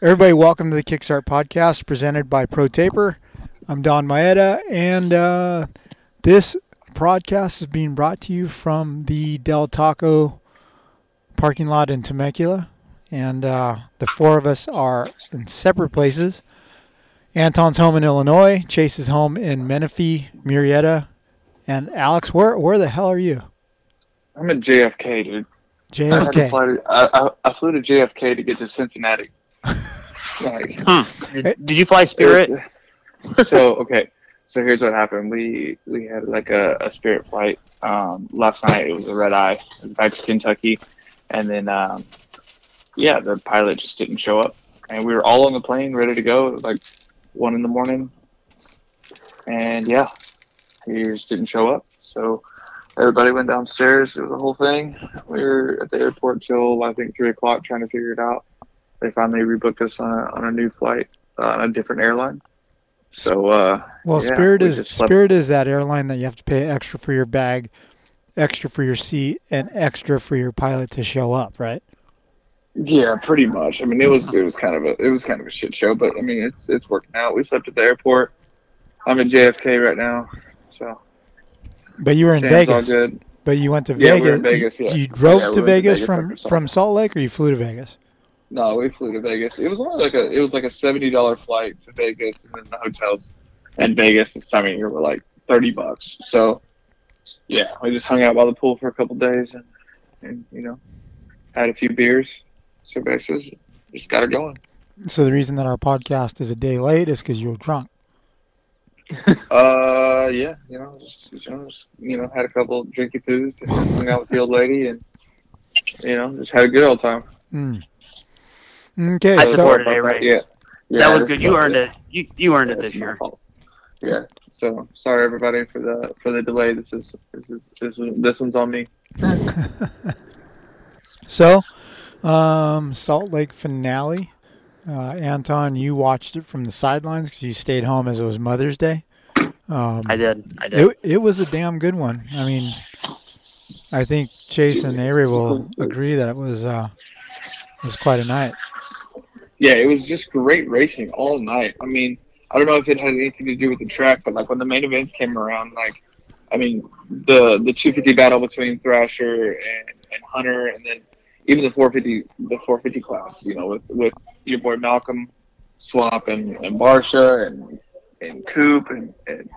Everybody, welcome to the Kickstart Podcast presented by ProTaper. I'm Don Maeda, and uh, this podcast is being brought to you from the Del Taco parking lot in Temecula. And uh, the four of us are in separate places. Anton's home in Illinois, Chase is home in Menifee, Murrieta, and Alex, where where the hell are you? I'm at JFK, dude. I, JFK. fly to, I, I, I flew to JFK to get to Cincinnati. Like, Did, did you fly Spirit? so okay, so here's what happened. We we had like a, a Spirit flight um, last night. It was a red eye back to Kentucky, and then um, yeah, the pilot just didn't show up, and we were all on the plane ready to go. It like one in the morning, and yeah, he just didn't show up. So everybody went downstairs. It was a whole thing. We were at the airport till I think three o'clock trying to figure it out. They finally rebooked us on a, on a new flight uh, on a different airline. So uh, Well, yeah, Spirit we is Spirit is that airline that you have to pay extra for your bag, extra for your seat, and extra for your pilot to show up, right? Yeah, pretty much. I mean, it was it was kind of a it was kind of a shit show, but I mean, it's it's working out. We slept at the airport. I'm in JFK right now, so But you were in Sam's Vegas. all good. But you went to Yeah, we Vegas. were in Vegas, You, yeah. you drove Yeah, we to went to Vegas Vegas from from Salt Lake, or you flew to Vegas? No, we flew to Vegas. It was only like a it was like a seventy dollar flight to Vegas, and then the hotels in Vegas this time of year were like thirty bucks. So yeah, we just hung out by the pool for a couple days, and and you know had a few beers, cervezas, just got it going. So the reason that our podcast is a day late is because you were drunk. Uh, yeah, you know, just, you know, just, you know, had a couple drinky poos, and hung out with the old lady, and you know, just had a good old time. Mm. Okay, I so supported it, right? Yeah, yeah, that was good. You earned it. You you earned it Yeah, this year. Yeah. So sorry everybody for the for the delay. This is this is this, is, this one's on me. so um, Salt Lake finale. Uh, Anton, you watched it from the sidelines because you stayed home as it was Mother's Day. Um, I did. I did. It, it was a damn good one. I mean, I think Chase and Avery will agree that it was uh, it was quite a night. Yeah, it was just great racing all night. I mean, I don't know if it had anything to do with the track, but like when the main events came around, like I mean, the the 250 battle between Thrasher and, and Hunter, and then even the 450 the 450 class, you know, with with your boy Malcolm Swap and, and Barcia and and Coop and and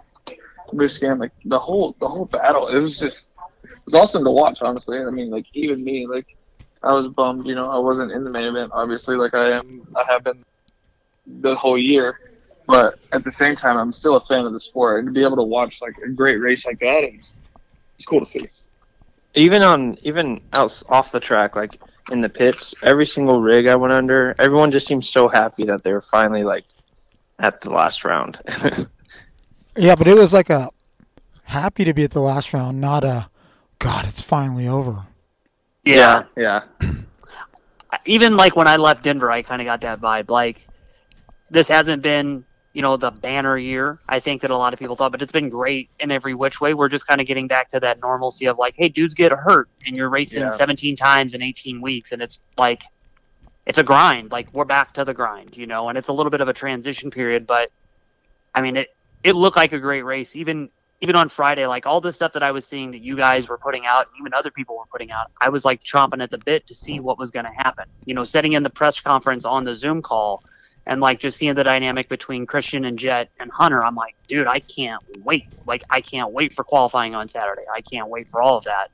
Musquin, like the whole the whole battle. It was just it was awesome to watch. Honestly, I mean, like even me, like I was bummed. You know, I wasn't in the main event, obviously, like I am. I have been the whole year. But at the same time, I'm still a fan of the sport, and to be able to watch like a great race like that, it's it's cool to see. even on even out off the track, like in the pits, every single rig I went under, everyone just seemed so happy that they were finally like at the last round. Yeah, but it was like a happy to be at the last round, not a God, it's finally over. Yeah. yeah. Even like when I left Denver, I kind of got that vibe. Like this hasn't been, you know, the banner year. I think that a lot of people thought, but it's been great in every which way. We're just kind of getting back to that normalcy of like, hey, dudes get hurt, and you're racing Yeah. 17 times in 18 weeks, and it's like, it's a grind. Like we're back to the grind, you know, and it's a little bit of a transition period, but I mean, it it looked like a great race. Even even on Friday, like all the stuff that I was seeing that you guys were putting out, and even other people were putting out, I was like chomping at the bit to see what was going to happen. You know, setting in the press conference on the Zoom call, and like just seeing the dynamic between Christian and Jet and Hunter. I'm like, dude, I can't wait. Like, I can't wait for qualifying on Saturday. I can't wait for all of that.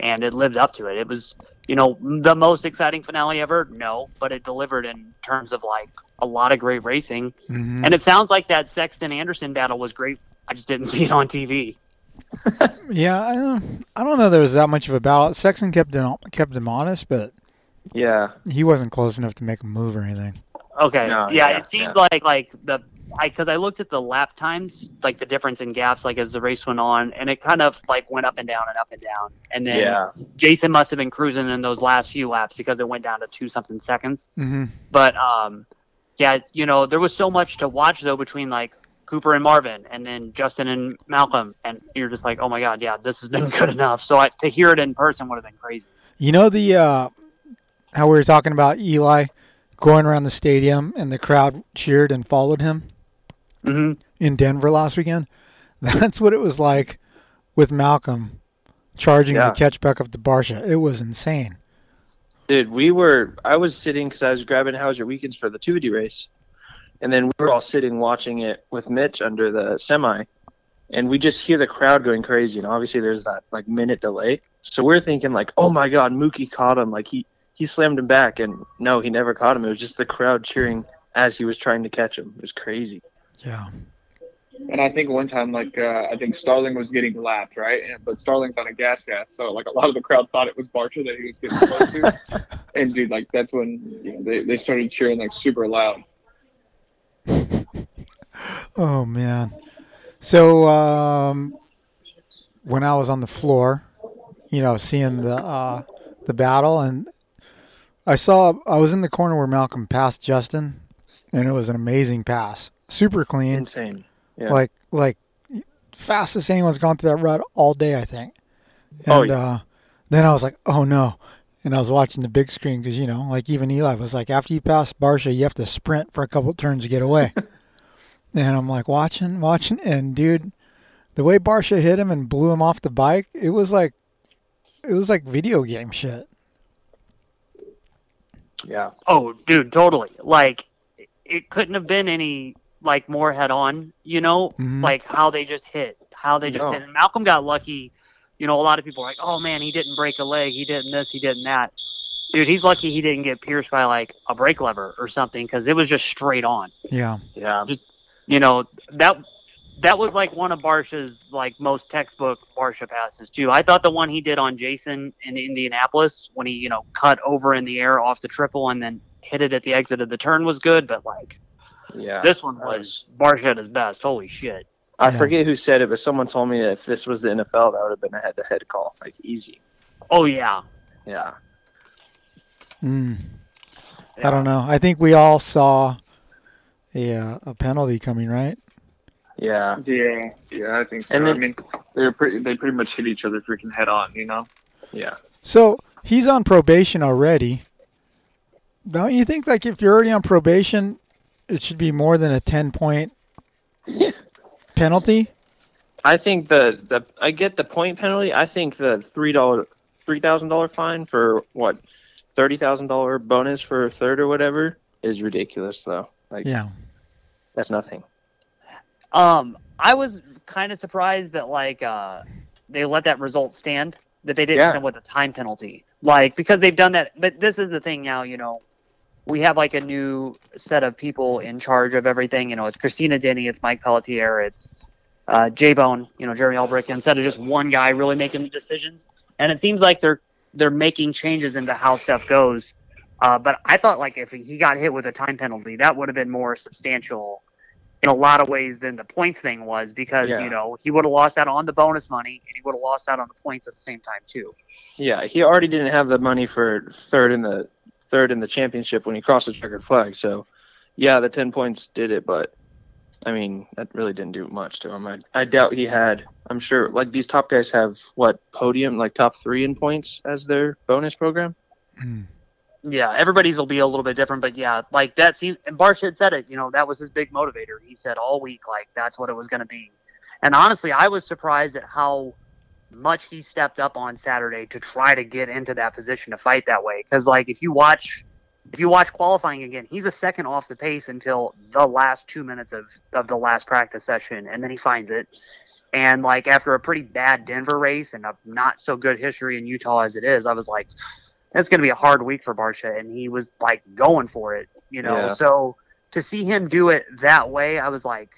And it lived up to it. It was, you know, the most exciting finale ever. No, but it delivered in terms of like a lot of great racing. Mhm. And it sounds like that Sexton Anderson battle was great. I just didn't see it on TV. Yeah, I don't, I don't know there was that much of a battle. Sexton kept him, kept him honest, but Yeah. he wasn't close enough to make a move or anything. Okay. No, yeah, yeah, it seems yeah. like like the I because I looked at the lap times, like the difference in gaps, like as the race went on, and it kind of like went up and down and up and down. And then Yeah. Jason must have been cruising in those last few laps because it went down to two something seconds. hmm But um, yeah, you know, there was so much to watch though between like Cooper and Marvin, and then Justin and Malcolm, and you're just like, oh my god, yeah, this has been good enough. So I, to hear it in person would have been crazy. You know the uh, how we were talking about Eli going around the stadium and the crowd cheered and followed him hmm in Denver last weekend. That's what it was like with Malcolm charging Yeah. to catch back up to Barcia. It was insane. Dude, we were. I was sitting because I was grabbing How's Your Weekends for the 250 race, and then we were all sitting watching it with Mitch under the semi, and we just hear the crowd going crazy. And obviously, there's that like minute delay, so we're thinking like, "Oh my God, Mookie caught him!" Like he he slammed him back, and no, he never caught him. It was just the crowd cheering as he was trying to catch him. It was crazy. Yeah. And I think one time, like uh, I think Starling was getting lapped, right? And, but Starling's on a gas gas, so like a lot of the crowd thought it was Barcia that he was getting close to. and dude, like that's when you know, they they started cheering like super loud. Oh man. So um, when I was on the floor, you know, seeing the uh, the battle, and I saw I was in the corner where Malcolm passed Justin, and it was an amazing pass, super clean, Insane. Yeah. like like fastest anyone's gone through that rut all day, I think. And Oh, yeah. uh, then I was like, oh no. And I was watching the big screen because, you know, like even Eli was like, after you pass Barcia, you have to sprint for a couple turns to get away. and I'm like watching, watching. And dude, the way Barcia hit him and blew him off the bike, it was like, it was like video game shit. yeah. Oh, dude, totally. Like, it couldn't have been any like more head on. You know, Mhm. like how they just hit, how they just No. hit. And Malcolm got lucky. You know, a lot of people are like, "Oh man, he didn't break a leg. He didn't this. He didn't that." Dude, he's lucky he didn't get pierced by like a brake lever or something because it was just straight on. Yeah. Yeah. Just, You know that that was like one of Barcia's like most textbook Barcia passes too. I thought the one he did on Jason in Indianapolis when he you know cut over in the air off the triple and then hit it at the exit of the turn was good, but like Yeah. this one was Barcia at his best. Holy shit! I Yeah. forget who said it, but someone told me if this was the NFL, that would have been a head-to-head call, like easy. Oh yeah, Yeah. Mm. I don't know. I think we all saw a, uh, a penalty coming, right? Yeah. Yeah, yeah, I think so. And I mean, they're pretty. They pretty much hit each other freaking head on, you know. Yeah. So he's on probation already. Don't you think like if you're already on probation, it should be more than a ten point penalty? I think the, the I get the point penalty. I think the three dollar three thousand dollar fine for what thirty thousand dollar bonus for a third or whatever is ridiculous though. Like Yeah. that's nothing. Um, I was kind of surprised that like uh, they let that result stand. That they didn't Yeah. hit with a time penalty, like because they've done that. But this is the thing now. You know, we have like a new set of people in charge of everything. You know, it's Christina Denny, it's Mike Pelletier, it's uh, J Bone. You know, Jeremy Albrecht. Instead of just one guy really making the decisions, and it seems like they're they're making changes into how stuff goes. Uh, but I thought like if he got hit with a time penalty, that would have been more substantial in a lot of ways than the points thing was because Yeah. you know he would have lost out on the bonus money and he would have lost out on the points at the same time too. Yeah, he already didn't have the money for third in the third in the championship when he crossed the checkered flag. So, yeah, the ten points did it, but I mean that really didn't do much to him. I, I doubt he had. I'm sure like these top guys have what podium like top three in points as their bonus program. Mm. Yeah, everybody's will be a little bit different, but yeah, like that seemed and Barsh had said it. You know, that was his big motivator. He said all week like that's what it was going to be. And honestly, I was surprised at how much he stepped up on Saturday to try to get into that position to fight that way. Because like if you watch, if you watch qualifying again, he's a second off the pace until the last two minutes of of the last practice session, and then he finds it. And like after a pretty bad Denver race and a not so good history in Utah as it is, I was like, it's going to be a hard week for Barcia, and he was like going for it, you know. Yeah. So to see him do it that way, I was like,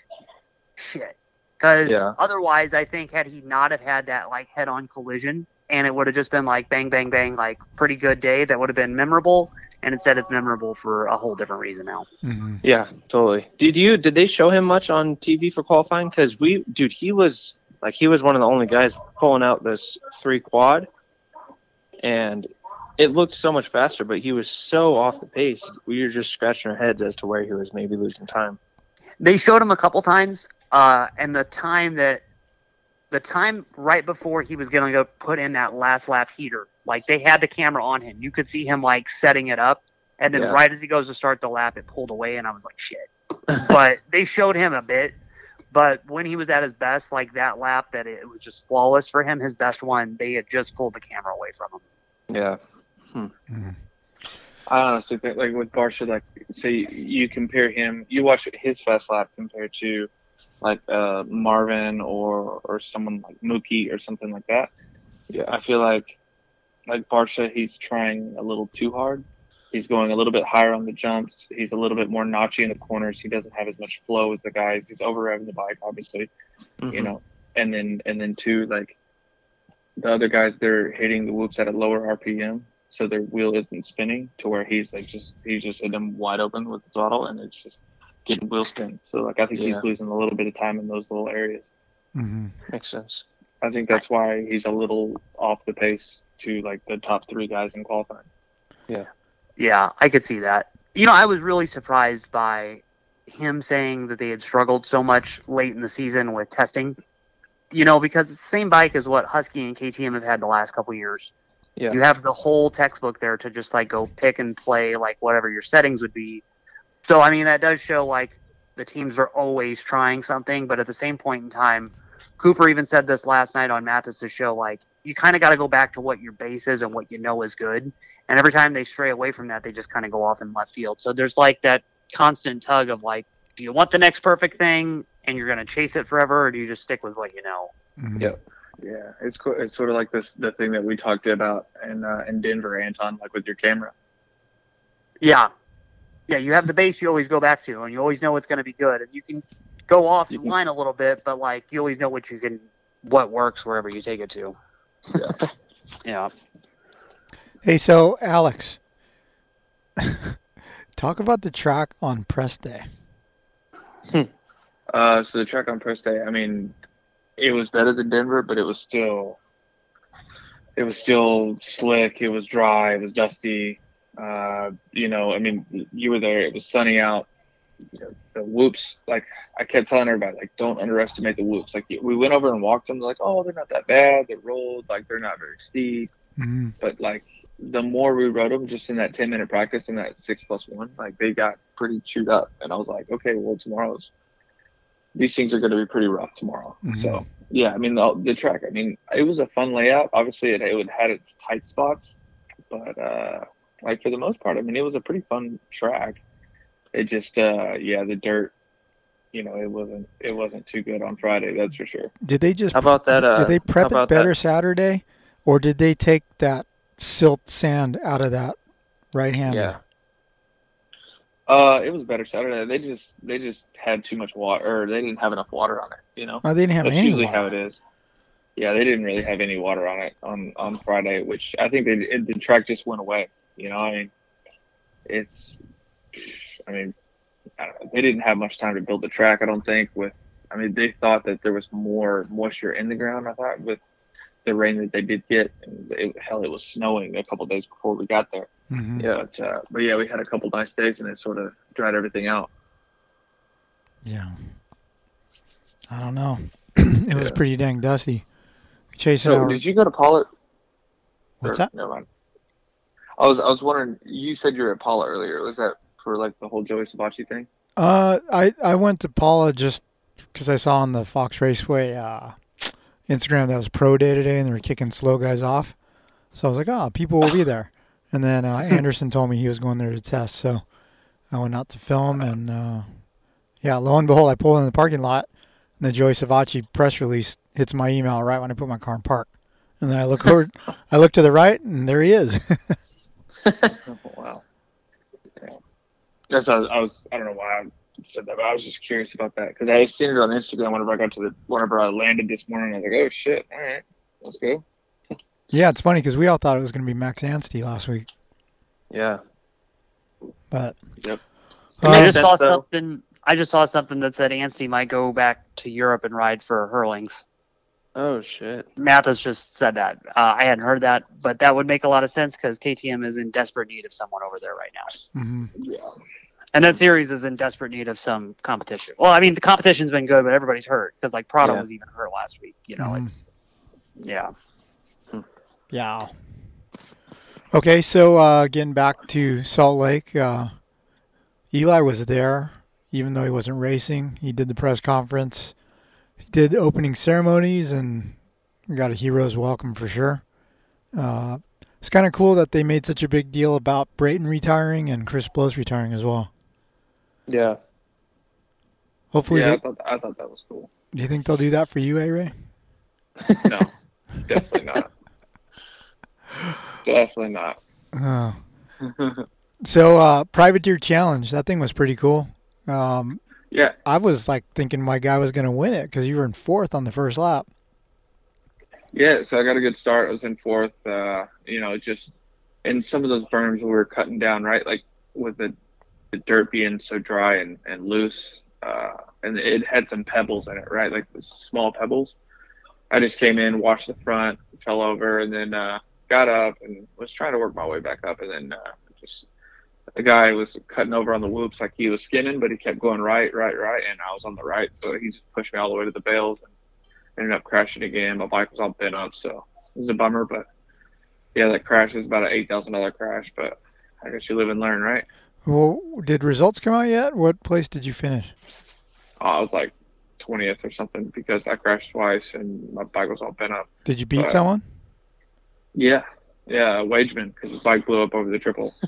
shit. Because Yeah. otherwise, I think had he not have had that like head-on collision, and it would have just been like bang, bang, bang, like pretty good day that would have been memorable. and instead it's memorable for a whole different reason now. hmm Yeah, totally. Did you did they show him much on TV for qualifying? Because we, dude, he was like he was one of the only guys pulling out this three quad, and it looked so much faster, but he was so off the pace. We were just scratching our heads as to where he was maybe losing time. They showed him a couple times, uh, and the time that the time right before he was going to go put in that last lap heater, like they had the camera on him. You could see him like setting it up, and then Yeah. right as he goes to start the lap, it pulled away, and I was like, shit. but they showed him a bit. But when he was at his best, like that lap, that it was just flawless for him, his best one, they had just pulled the camera away from him. Yeah, I honestly think like with Barcia, like say you compare him, you watch his fast lap compared to like uh, Marvin or or someone like Mookie or something like that. yeah, I feel like like Barcia, he's trying a little too hard. He's going a little bit higher on the jumps. He's a little bit more notchy in the corners. He doesn't have as much flow as the guys. He's over revving the bike, obviously. you Mhm. know and then and then two like the other guys they're hitting the whoops at a lower rpm so their wheel isn't spinning to where he's like just he's just hitting them wide open with the throttle and it's just getting wheel spin so like i think Yeah. he's losing a little bit of time in those little areas Mm-hmm. makes sense. i think that's why he's a little off the pace to like the top three guys in qualifying Yeah. Yeah, I could see that. You know, I was really surprised by him saying that they had struggled so much late in the season with testing. You know, because it's the same bike as what Husky and KTM have had the last couple years. Yeah. You have the whole textbook there to just like go pick and play like whatever your settings would be. So I mean that does show like the teams are always trying something, but at the same point in time, Cooper even said this last night on Matthes's show, like you kind of got to go back to what your base is and what you know is good. And every time they stray away from that, they just kind of go off in left field. So there's like that constant tug of like, do you want the next perfect thing and you're going to chase it forever, or do you just stick with what you know? Yeah. yeah it's co- it's sort of like this the thing that we talked about in uh, in denver anton like with your camera Yeah. Yeah, you have the base you always go back to, and you always know it's going to be good. And you can go off the line a little bit, but like you always know what you can, what works wherever you take it to. Yeah. yeah. Hey, so Alex, talk about the track on press day. Uh, so the track on press day, I mean, it was better than Denver, but it was still, it was still slick. It was dry. It was dusty. Uh, you know, I mean, you were there. It was sunny out. You know, the whoops, like I kept telling everybody, like don't underestimate the whoops. Like we went over and walked them. Like, oh, they're not that bad. They're rolled. Like they're not very steep. hmm But like the more we rode them, just in that ten minute practice in that six plus one, like they got pretty chewed up. And I was like, okay, well tomorrow's these things are going to be pretty rough tomorrow. Mhm. So yeah, I mean the, the track. I mean it was a fun layout. Obviously it, it had its tight spots, but uh, like for the most part, I mean it was a pretty fun track. It just uh, yeah, the dirt. You know, it wasn't it wasn't too good on Friday. That's for sure. Did they just How about that? Uh, did they prep it better that- Saturday, or did they take that silt sand out of that right hander? Yeah. Uh, it was better Saturday. They just they just had too much water, or they didn't have enough water on it. You know, Oh, they didn't have that's any usually water. how it is. Yeah, they didn't really have any water on it on on Friday, which I think they it, the track just went away. You know, I mean, it's, I mean, I don't know. They didn't have much time to build the track. I don't think. With, I mean, they thought that there was more moisture in the ground. I thought with the rain that they did get, and it, hell, it was snowing a couple days before we got there. Mhm. Yeah. But uh, but yeah, we had a couple nice days, and it sort of dried everything out. Yeah. I don't know. it was pretty dang dusty. Chasing So our did you go to Paula? what's or- that? Never mind. I was I was wondering. You said you were at Paula earlier. Was that for like the whole Joey Savatgy thing? Uh, I I went to Paula just because I saw on the Fox Raceway uh, Instagram that was pro day today, and they were kicking slow guys off. So I was like, oh, people will be there. And then uh, Anderson told me he was going there to test, so I went out to film, and uh, yeah, lo and behold, I pulled in the parking lot, and the Joey Savatgy press release hits my email right when I put my car in park. And then I look over, I look to the right, and there he is. Oh, wow. That's I was, I was I don't know why I said that, but I was just curious about that because I had seen it on Instagram whenever I got to the whenever I landed this morning. I was like, oh shit, all right, let's go. yeah, it's funny because we all thought it was going to be Max Anstie last week. Yeah. But Yep. I just um, saw though. something. I just saw something that said Anstie might go back to Europe and ride for Herlings. Oh shit. Matthes just said that. Uh, I hadn't heard that, but that would make a lot of sense because KTM is in desperate need of someone over there right now, mhm. and that series is in desperate need of some competition. Well, I mean, the competition's been good, but everybody's hurt because like Prado Yeah. was even hurt last week. You know, Mhm. it's yeah. Yeah. Okay, so uh, getting back to Salt Lake, uh, Eli was there, even though he wasn't racing. He did the press conference, he did opening ceremonies, and we got a hero's welcome for sure. Uh, it's kind of cool that they made such a big deal about Brayton retiring and Chris Blose retiring as well. Yeah. Hopefully, yeah, I thought, I thought that was cool. do you think they'll do that for you, A Ray? No, definitely not. Definitely not. Oh. So, uh, Privateer Challenge, that thing was pretty cool. Um, Yeah, I was like thinking my guy was going to win it because you were in fourth on the first lap. yeah. So I got a good start. I was in fourth. Uh, you know, just in some of those berms we were cutting down, right? Like with the, the dirt being so dry and, and loose, uh, and it had some pebbles in it, right? Like the small pebbles. I just came in, washed the front, fell over, and then uh, got up and was trying to work my way back up, and then uh, just the guy was cutting over on the whoops like he was skinning, but he kept going right, right, right, and I was on the right, so he just pushed me all the way to the bales and ended up crashing again. My bike was all bent up, so it was a bummer, but yeah, that crash was about an eight thousand dollar crash, but I guess you live and learn, right? Well, did results come out yet? What place did you finish? Oh, I was like twentieth or something because I crashed twice and my bike was all bent up. Did you beat Uh, someone? Yeah, yeah, Wageman because his bike blew up over the triple.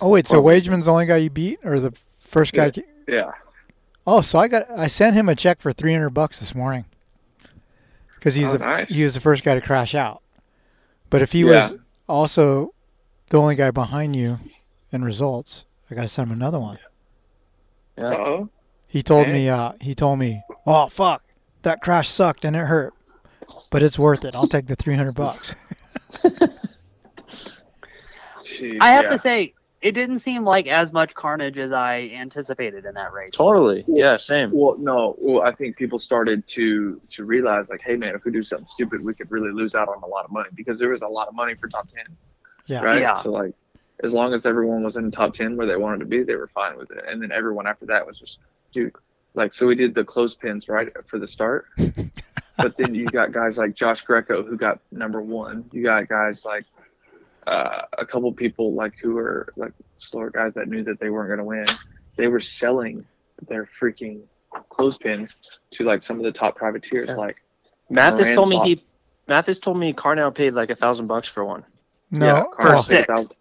Oh wait, so well- Wageman's the only guy you beat, or the first guy? Yeah. Yeah, Oh, so I got I sent him a check for three hundred bucks this morning because he's Oh, the nice. he was the first guy to crash out. But if he Yeah. was also the only guy behind you in results, I got to send him another one. Yeah. oh, He told Okay. me, uh, he told me, oh fuck, that crash sucked and it hurt, but it's worth it. I'll take the three hundred bucks. I have yeah. to say, it didn't seem like as much carnage as I anticipated in that race. Totally. Yeah. Same. Well, no. Well, I think people started to to realize like, hey, man, if we do something stupid, we could really lose out on a lot of money because there was a lot of money for top ten, Yeah. right? Yeah. So like, as long as everyone was in top ten where they wanted to be, they were fine with it. And then everyone after that was just, dude, like, so we did the clothespins right for the start, but then you got guys like Josh Greco who got number one. You got guys like uh, a couple people like who were like slower guys that knew that they weren't going to win. They were selling their freaking clothespins to like some of the top privateers. Yeah. Like, Mathis Moran told me bought- he. Mathis told me Carnell paid like a thousand bucks for one. No, yeah, Carter well, six. 1,000.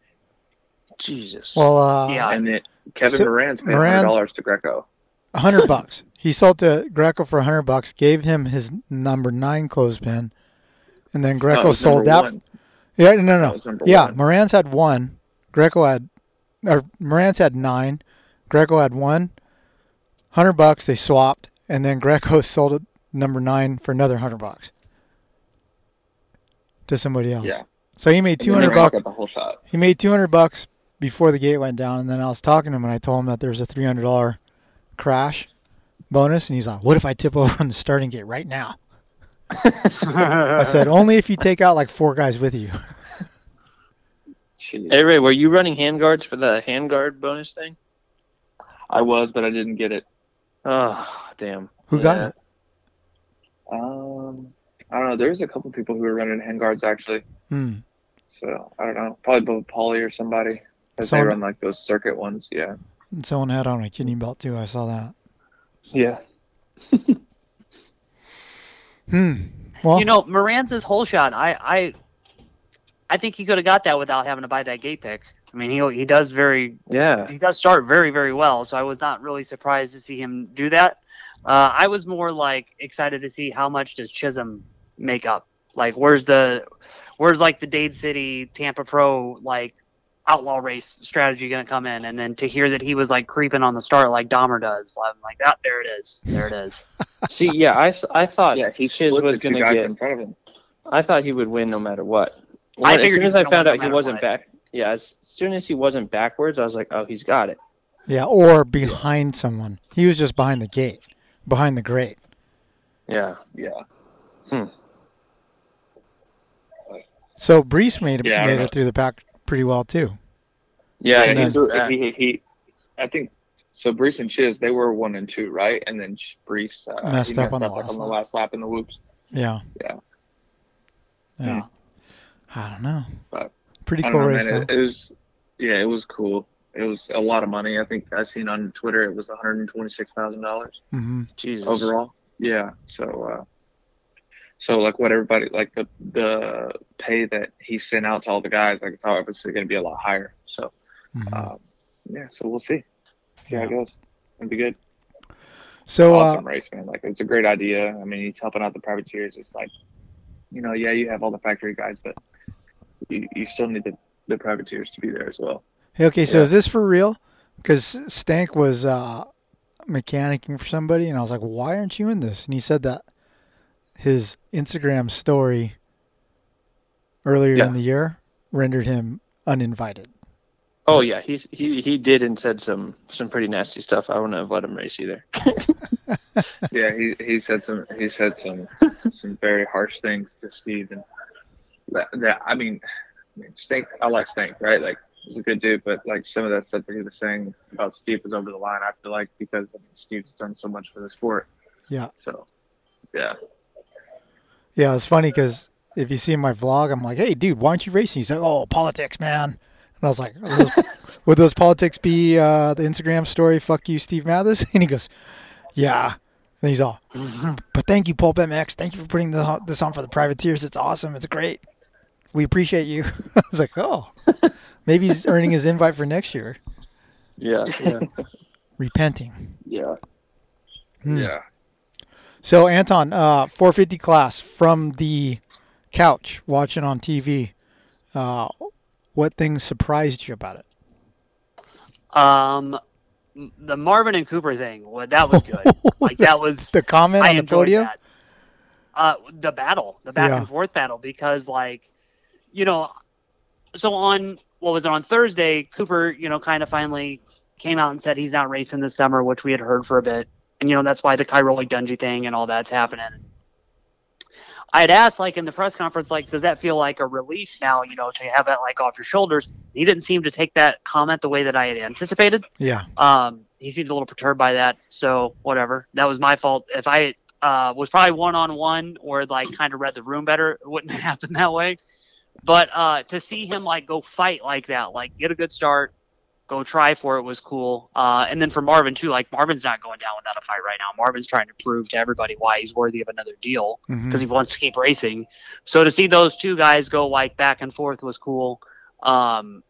Jesus. well, uh, Yeah. and then Kevin So- Moranz paid Moran- hundred dollars to Greco. a hundred bucks. He sold to Greco for a hundred bucks, gave him his number nine clothespin, and then Greco was sold that. one. Yeah, no, no, no. Yeah, one. Moranz had one. Greco had, or Moranz had nine. Greco had one. Hundred bucks. They swapped, and then Greco sold it number nine for another hundred bucks to somebody else. Yeah. So he made two hundred bucks. the whole shot. He made two hundred bucks before the gate went down, and then I was talking to him, and I told him that there's a three hundred dollar crash bonus, and he's like, "What if I tip over on the starting gate right now?" I said, "Only if you take out like four guys with you." Hey Ray, were you running handguards for the handguard bonus thing? I was, but I didn't get it. Oh, damn. Who got it? Um, I don't know. There's a couple people who were running handguards actually. Hmm. So I don't know. Probably Bo Pauly or somebody. If they Someone- run like those circuit ones, yeah. And someone had on a kidney belt too. I saw that. Yeah. Hmm. Well, you know, Moranz his whole shot. I, I, I think he could have got that without having to buy that gate pick. I mean, he he does very Yeah. he does start very very well. So I was not really surprised to see him do that. Uh, I was more like excited to see how much does Chisholm make up. Like, where's the, where's like the Dade City Tampa Pro like outlaw race strategy gonna come in? And then to hear that he was like creeping on the start like Dahmer does, I'm like, that there it is, there it is. See, yeah, I, I thought Yeah, he Chiz was gonna get. in front of him. I thought he would win no matter what. I When- as soon as I found out no he wasn't what. back, yeah, as soon as he wasn't backwards, I was like, oh, he's got it. Yeah, or behind someone. He was just behind the gate, behind the grate. Yeah. Yeah. Hmm. So Brees made Yeah, made it through the pack pretty well too. Yeah, Yeah, and then- he, he, he, I think so. Brees and Chiz, they were one and two, right? And then Ch- Brees uh, Messed he up on the last on the lap. last lap in the whoops. Yeah. Yeah. Yeah. I don't know. But, Pretty cool know, race man. though. It, it was, yeah, it was cool. It was a lot of money. I think I seen on Twitter it was one hundred and twenty six thousand dollars hmm Jesus. overall. Yeah. So, uh, so like what everybody like the the pay that he sent out to all the guys, like it's obviously going to be a lot higher. So, hmm um, yeah. So we'll see. See how it goes. It'll be good. So uh, awesome race, man. Like it's a great idea. I mean, he's helping out the privateers. It's like, you know, yeah, you have all the factory guys, but you, you still need the, the privateers to be there as well. Hey, okay, so Yeah. is this for real? Because Stank was uh, mechanicking for somebody, and I was like, "Why aren't you in this?" And he said that his Instagram story earlier Yeah. in the year rendered him uninvited. Oh yeah, he's he he did and said some some pretty nasty stuff. I wouldn't have let him race either. Yeah, he he said some he said some some very harsh things to Steve, and that, that I mean, I mean, Stank. I like Stank, right? Like he's a good dude, but like some of that stuff that he was saying about Steve was over the line. I feel like because I mean, Steve's done so much for the sport. Yeah. So, yeah. Yeah, it's funny because if you see my vlog, I'm like, "Hey, dude, why aren't you racing?" He's like, "Oh, politics, man." And I was like, "Are those- "Would those politics be uh, the Instagram story? Fuck you, Steve Matthes." And he goes, "Yeah." And he's all, "But thank you, Pulp MX. Thank you for putting this on, this on for the privateers. It's awesome. It's great. We appreciate you." I was like, "Oh, maybe he's earning his invite for next year." Yeah, yeah. Repenting. yeah. Hmm. Yeah. So Anton, uh, 450 class from the couch watching on TV. Uh, what things surprised you about it? Um, the Marvin and Cooper thing, well, that was good. like that was The comment I on the podium. that. Uh, the battle, the back Yeah. and forth battle, because like, you know, so on what was it on Thursday? Cooper, you know, kind of finally came out and said he's not racing this summer, which we had heard for a bit, and you know that's why the Cairoli Dungey thing and all that's happening. I had asked, like in the press conference, like, does that feel like a relief now? You know, to have that like off your shoulders. He didn't seem to take that comment the way that I had anticipated. Yeah. Um, he seemed a little perturbed by that. So whatever. That was my fault. If I uh, was probably one on one or like kind of read the room better, it wouldn't happen that way. But uh, to see him like go fight like that, like get a good start, go try for it was cool. Uh, and then for Marvin too, like Marvin's not going down without a fight right now. Marvin's trying to prove to everybody why he's worthy of another deal because he wants to keep racing. So to see those two guys go like back and forth was cool. Um,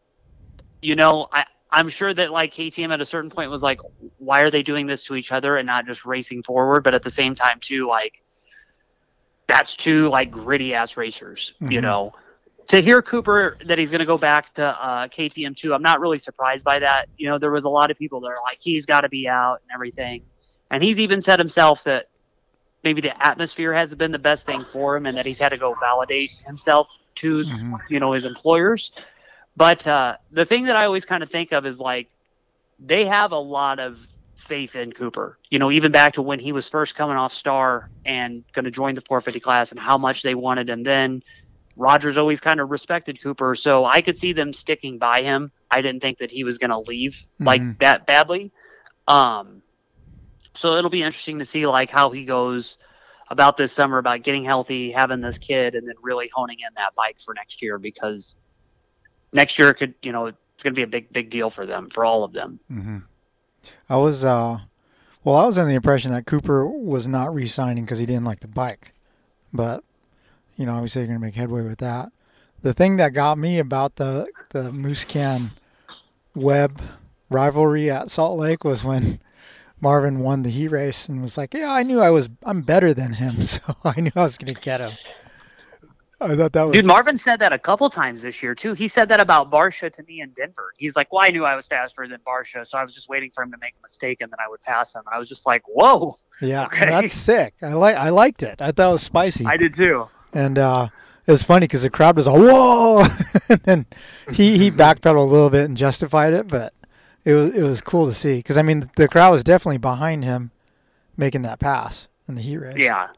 you know, I I'm sure that like KTM at a certain point was like, why are they doing this to each other and not just racing forward? But at the same time, too, like that's two like gritty ass racers, you Mhm. know. To hear Cooper that he's going to go back to uh, KTM too, I'm not really surprised by that. You know, there was a lot of people that are like, he's got to be out and everything, and he's even said himself that maybe the atmosphere hasn't been the best thing for him, and that he's had to go validate himself to Mhm. you know his employers. But uh, the thing that I always kind of think of is like they have a lot of faith in Cooper. You know, even back to when he was first coming off Star and going to join the 450 class, and how much they wanted him then. Rogers always kind of respected Cooper, so I could see them sticking by him. I didn't think that he was going to leave like Mhm. that badly. Um, so it'll be interesting to see like how he goes about this summer about getting healthy, having this kid, and then really honing in that bike for next year because next year could you know it's going to be a big big deal for them for all of them. hmm I was, uh, well, I was under the impression that Cooper was not re-signing because he didn't like the bike, but you know, obviously, you're going to make headway with that. The thing that got me about the the Musquin Webb rivalry at Salt Lake was when Marvin won the heat race and was like, "Yeah, I knew I was I'm better than him, so I knew I was going to get him." I thought that was Dude, Marvin said that a couple times this year too. He said that about Barcia to me in Denver. He's like, "Well, I knew I was faster than Barcia, so I was just waiting for him to make a mistake, and then I would pass him." And I was just like, "Whoa!" yeah, okay. that's sick. I like I liked it. I thought it was spicy. I did too. And uh, it was funny because the crowd was all whoa, and then he he backpedaled a little bit and justified it, but it was it was cool to see because I mean the crowd was definitely behind him making that pass in the heat race. Yeah,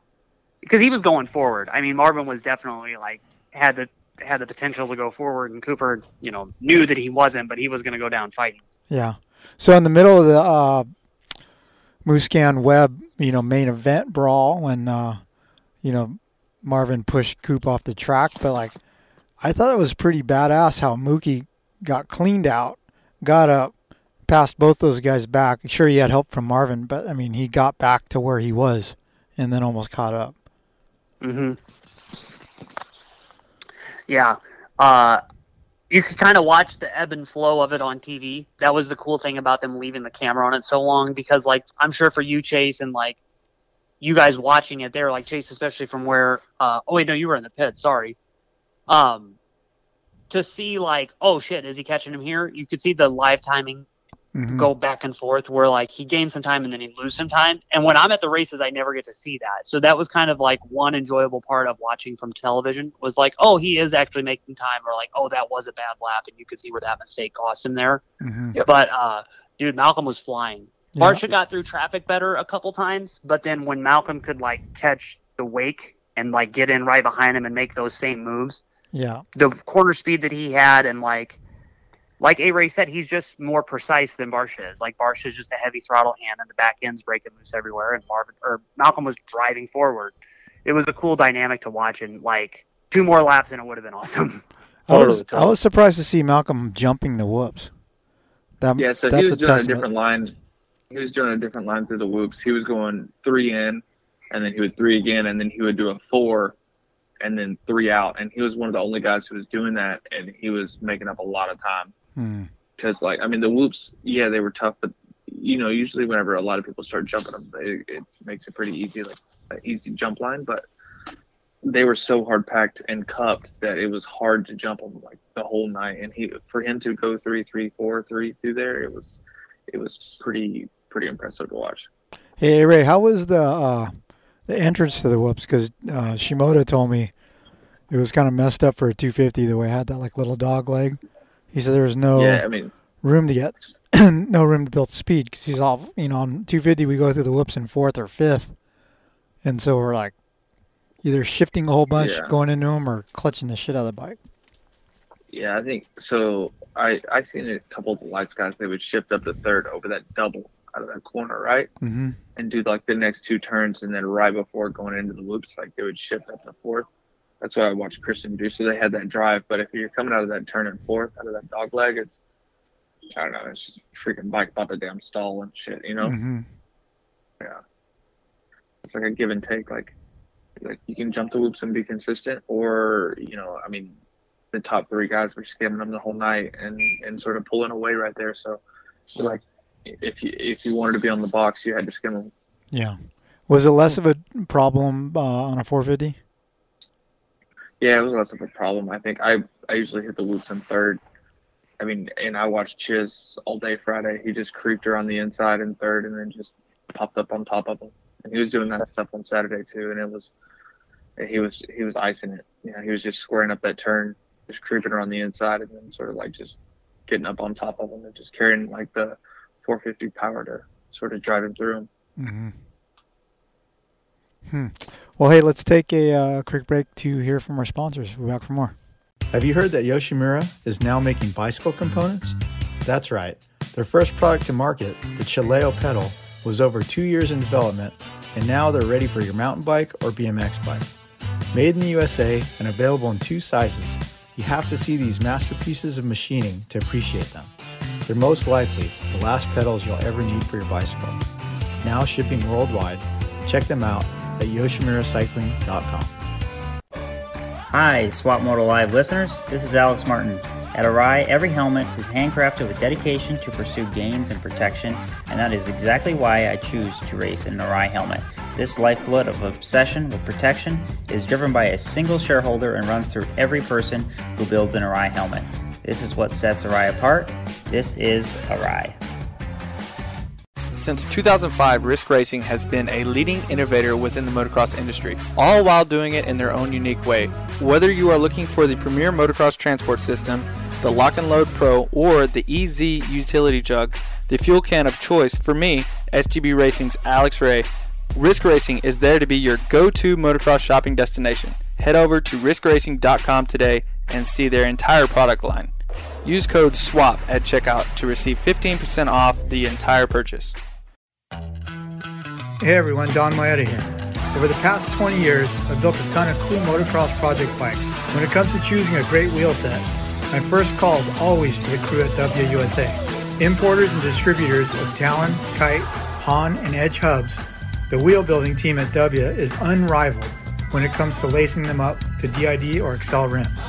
because he was going forward. I mean, Marvin was definitely like had the had the potential to go forward, and Cooper, you know, knew that he wasn't, but he was going to go down fighting. Yeah. So in the middle of the uh, Musquin Webb, you know, main event brawl when uh, you know Marvin pushed Coop off the track, but like I thought it was pretty badass how Mookie got cleaned out, got up, passed both those guys back. Sure, he had help from Marvin, but I mean, he got back to where he was and then almost caught up. Mm-hmm. Yeah. Uh, you could kind of watch the ebb and flow of it on TV. That was the cool thing about them leaving the camera on it so long because, like, I'm sure for you, Chase, and like you guys watching it there, like Chase, especially from where. Uh, oh wait, no, you were in the pit. Sorry. Um, to see like, oh shit, is he catching him here? You could see the live timing mm-hmm. go back and forth where like he gained some time and then he lose some time. And when I'm at the races, I never get to see that. So that was kind of like one enjoyable part of watching from television was like, oh, he is actually making time, or like, oh, that was a bad lap, and you could see where that mistake cost him there. Mm-hmm. But uh, dude, Malcolm was flying. Yeah. Barcia got through traffic better a couple times, but then when Malcolm could like catch the wake and like get in right behind him and make those same moves, yeah, the corner speed that he had and like like A Ray said, he's just more precise than Barcia is. Like Barcia is just a heavy throttle hand, and the back end's breaking loose everywhere. And Marvin or Malcolm was driving forward. It was a cool dynamic to watch, and like two more laps, and it would have been awesome. I was I was surprised to see Malcolm jumping the whoops. That, yeah, so he was a doing testament. a different line. He was doing a different line through the whoops. He was going three in, and then he would three again, and then he would do a four, and then three out. And he was one of the only guys who was doing that, and he was making up a lot of time. Because hmm. like I mean the whoops, yeah, they were tough, but you know usually whenever a lot of people start jumping them, they, it makes it pretty easy, like an easy jump line. But they were so hard packed and cupped that it was hard to jump them like the whole night. And he for him to go three, three, four, three through there, it was it was pretty pretty impressive to watch. Hey Ray, how was the uh, the entrance to the whoops? Because uh, Shimoda told me it was kind of messed up for a 250 the way it had that like little dog leg. He said there was no yeah, I mean, room to get no room to build speed because he's all you know on 250 we go through the whoops in fourth or fifth, and so we're like either shifting a whole bunch yeah. going into them or clutching the shit out of the bike. Yeah, I think so. I I seen a couple of the lights guys they would shift up to third over that double out of that corner, right? Mm-hmm. And do like the next two turns, and then right before going into the loops, like they would shift up the fourth. That's what I watched Christian do. So they had that drive. But if you're coming out of that turn and fourth, out of that dog leg, it's I don't know. It's just freaking bike about the damn stall and shit. You know? Mm-hmm. Yeah. It's like a give and take. Like, like you can jump the loops and be consistent, or you know, I mean, the top three guys were skimming them the whole night and and sort of pulling away right there. So, so like, if you if you wanted to be on the box, you had to skim them. Yeah. Was it less of a problem uh, on a 450? Yeah, it was less of a problem. I think I I usually hit the whoops in third. I mean, and I watched Chiz all day Friday. He just creeped around the inside in third, and then just popped up on top of him. And he was doing that stuff on Saturday too, and it was he was he was icing it. You know, he was just squaring up that turn, just creeping around the inside, and then sort of like just getting up on top of him and just carrying like the 450 power to sort of drive him through him. Mm-hmm. Hmm. Well, hey, let's take a uh, quick break to hear from our sponsors. We'll be back for more. Have you heard that Yoshimura is now making bicycle components? That's right. Their first product to market, the Chileo pedal, was over two years in development, and now they're ready for your mountain bike or BMX bike. Made in the USA and available in two sizes, you have to see these masterpieces of machining to appreciate them. They're most likely the last pedals you'll ever need for your bicycle. Now shipping worldwide, check them out at yoshimuracycling.com. Hi, Swap Moto Live listeners. This is Alex Martin. At Arai, every helmet is handcrafted with dedication to pursue gains and protection, and that is exactly why I choose to race an Arai helmet. This lifeblood of obsession with protection is driven by a single shareholder and runs through every person who builds an Arai helmet. This is what sets Arai apart. This is Arai. Since 2005, Risk Racing has been a leading innovator within the motocross industry, all while doing it in their own unique way. Whether you are looking for the premier motocross transport system, the Lock and Load Pro, or the EZ utility jug, the fuel can of choice for me, SGB Racing's Alex Ray, Risk Racing is there to be your go to motocross shopping destination. Head over to riskracing.com today and see their entire product line. Use code SWAP at checkout to receive 15% off the entire purchase. Hey everyone, Don Maeda here. Over the past 20 years, I've built a ton of cool motocross project bikes. When it comes to choosing a great wheel set, my first call is always to the crew at Dubya USA. Importers and distributors of Talon, Kite, Haan, and Edge hubs, the wheel building team at Dubya is unrivaled when it comes to lacing them up to DID or Excel rims.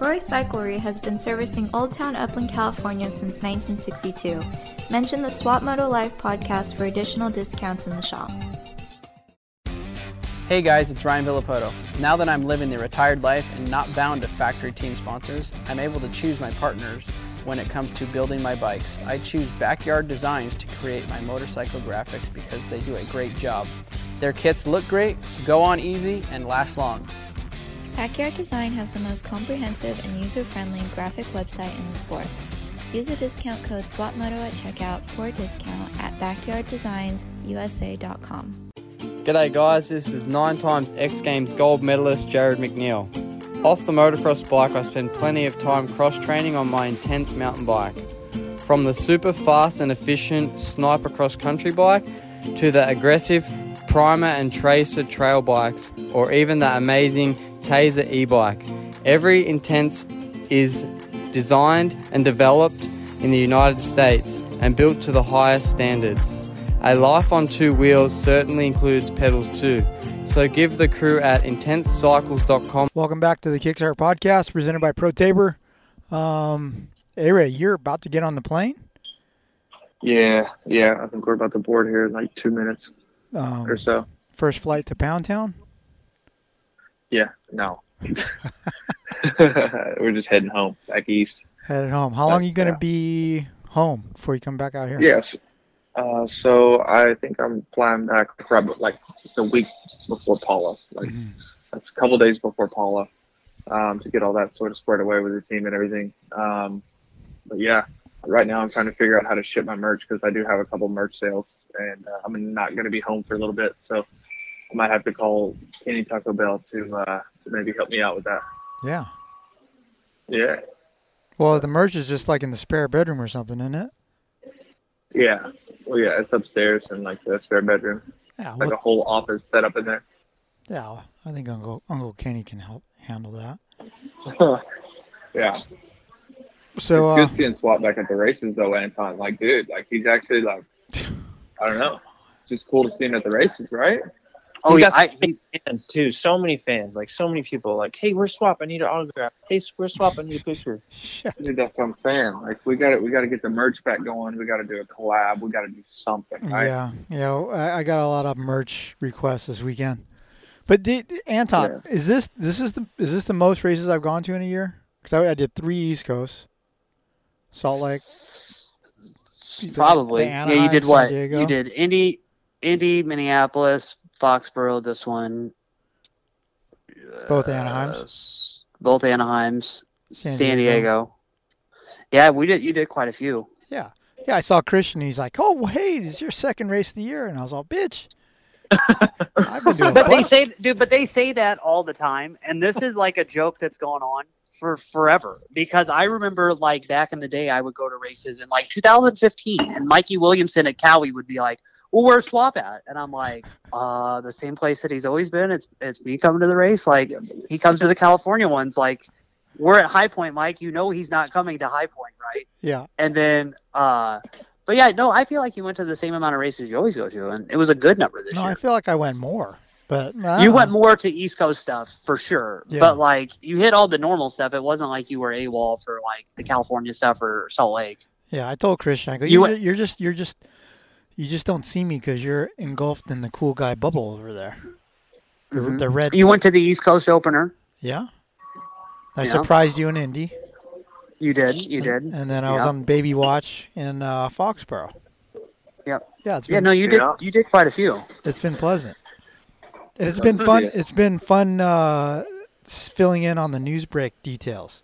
Roy Cyclery has been servicing Old Town Upland, California since 1962. Mention the Swap Moto Live podcast for additional discounts in the shop. Hey guys, it's Ryan Villopoto. Now that I'm living the retired life and not bound to factory team sponsors, I'm able to choose my partners when it comes to building my bikes. I choose Backyard Designs to create my motorcycle graphics because they do a great job. Their kits look great, go on easy, and last long. Backyard Design has the most comprehensive and user-friendly graphic website in the sport. Use the discount code SWAPMOTO at checkout for a discount at backyarddesigns.usa.com. G'day guys, this is nine times X Games gold medalist Jarryd McNeil. Off the motocross bike, I spend plenty of time cross training on my intense mountain bike. From the super fast and efficient sniper cross country bike to the aggressive primer and tracer trail bikes, or even the amazing Tazer e bike. Every intense is designed and developed in the United States and built to the highest standards. A life on two wheels certainly includes pedals too. So give the crew at intensecycles.com. Welcome back to the Kickstarter podcast presented by Pro Taper. Um, hey Ray, you're about to get on the plane. Yeah, yeah. I think we're about to board here in like two minutes Um, or so. First flight to Pound Town. Yeah, no. we're just heading home back east. Headed home. How long are you going to be home before you come back out here? Yes. Uh, so I think I'm flying back probably like just a week before Pala. Like that's a couple days before Pala, um, to get all that sort of squared away with the team and everything. Um, but yeah, right now I'm trying to figure out how to ship my merch because I do have a couple merch sales, and uh, I'm not going to be home for a little bit, so might have to call Kenny Taco Bell to uh, to maybe help me out with that. Yeah. Yeah, Well, the merch is just like in the spare bedroom or something, isn't it? yeah. Well, yeah, it's upstairs in like the spare bedroom. Yeah, like what- a whole office set up in there. Yeah, I think Uncle Uncle Kenny can help handle that. yeah. So, it's uh, good seeing Swap back at the races though, Anton. Like, dude, like he's actually like, I don't know. It's just cool to see him at the races, right? Oh, He's yeah, got I- so many fans too. So many fans, like so many people. Like, hey, we're Swap? I need an autograph. Hey, where's Swap? I need a picture. Dude, that's what I'm saying. Like we got to we got to get the merch back going. We got to do a collab. We got to do something. Right? Yeah, yeah. I, I got a lot of merch requests this weekend. But did, Anton, is this this is the is this the most races I've gone to in a year? Because I, I did three East Coast, Salt Lake. the- Probably. the yeah, you did San what? Diego. You did Indy, Indy, Minneapolis, Foxborough. This one, both Anaheims. both Anaheims, San San, Diego. Diego. Yeah, we did. You did quite a few. Yeah, yeah. I saw Christian. He's like, "Oh, hey, this is your second race of the year," and I was all, "Bitch." I've been doing But they say, dude, but they say that all the time, and this is like a joke that's going on for forever. Because I remember, like back in the day, I would go to races in like 2015, and Mikey Williamson at Cowie would be like, "Well, where's Swap at?" And I'm like, "Uh, the same place that he's always been. It's it's me coming to the race. Like he comes to the California ones. Like we're at High Point, Mike. You know he's not coming to High Point, right?" Yeah. And then, uh, but yeah, no, I feel like you went to the same amount of races you always go to, and it was a good number this year. No, year. I feel like I went more, but You went more to East Coast stuff for sure, Yeah. but like you hit all the normal stuff. It wasn't like you were AWOL for like the California stuff or Salt Lake. Yeah, I told Christian, I go, You are just, you're just, you just don't see me because you're engulfed in the cool guy bubble over there. The, Mhm. the red. You went to the East Coast opener. Yeah. I Yeah. surprised you in Indy. You did. You did. And then I was Yeah. on Baby Watch in uh, Foxborough. Yep. Yeah, it's Yeah, been, no, you did. You did quite a few. It's been pleasant. And it's been fun. It's been fun uh, filling in on the news break details.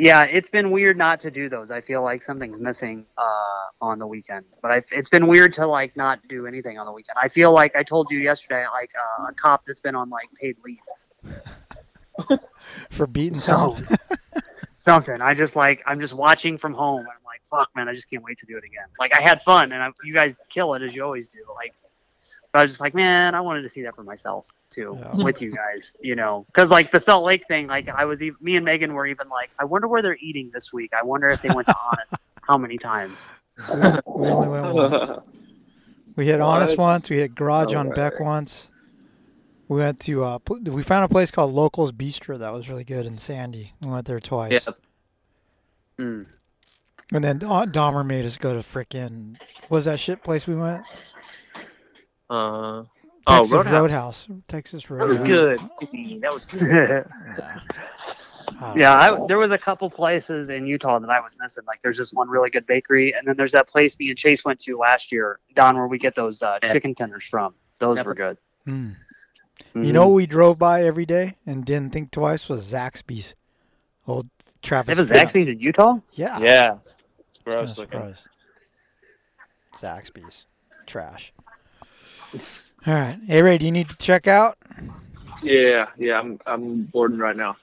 Yeah, it's been weird not to do those. I feel like something's missing uh, on the weekend, but i it's been weird to like not do anything on the weekend. I feel like I told you yesterday, like uh, a cop that's been on like paid leave. For beating So someone. something. I just like I'm just watching from home, and I'm like, fuck, man, I just can't wait to do it again. Like I had fun, and I, you guys kill it as you always do. Like, but I was just like, man, I wanted to see that for myself too, with you guys, you know, because like the Salt Lake thing, like I was, even, me and Megan were even like, I wonder where they're eating this week. I wonder if they went to Honest. How many times? we only went once. We hit Honest What? once. We hit Garage on No Beck once. We went to uh, we found a place called Locals Bistro that was really good in Sandy. We went there twice. Yeah. Mm. And then Da- Dahmer made us go to frickin' what was that shit place we went? Uh, Texas oh, Roadhouse. Roadhouse. Texas Roadhouse. That was good. That was good. Yeah, I, there was a couple places in Utah that I was missing. Like, there's this one really good bakery, and then there's that place me and Chase went to last year, Don, where we get those uh, chicken tenders from. Those were good. Mm. Mhm. You know we drove by every day and didn't think twice was Zaxby's. Old Travis. It was Zaxby's in Utah. Yeah. Yeah. It's Kinda gross looking. surprised. Zaxby's. Trash. All right. Hey, Ray, do you need to check out? Yeah, yeah. I'm I'm boarding right now.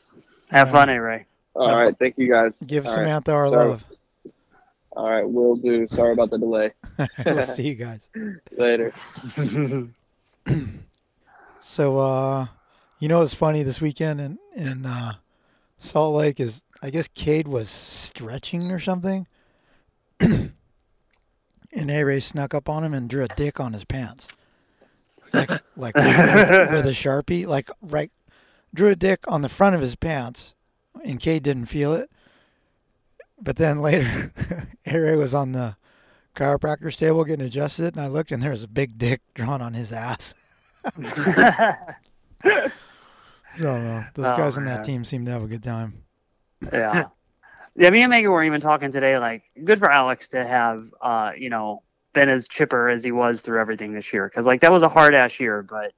Have fun, A Ray. All right, thank you guys. Give All Samantha our Sorry. love. All right, we'll do. Sorry about the delay. we'll see you guys. later. So, uh, you know what's funny this weekend in, in uh, Salt Lake is I guess Cade was stretching or something. and A Ray snuck up on him and drew a dick on his pants. Like, like with, with a sharpie, like right, drew a dick on the front of his pants, and Cade didn't feel it. But then later, A Ray was on the chiropractor's table getting adjusted, and I looked, and there was a big dick drawn on his ass. So uh, those Oh, guys on that team seem to have a good time. yeah. Yeah, me and Megan were even talking today. Like, good for Alex to have, uh, you know, been as chipper as he was through everything this year. Because like that was a hard ass year, but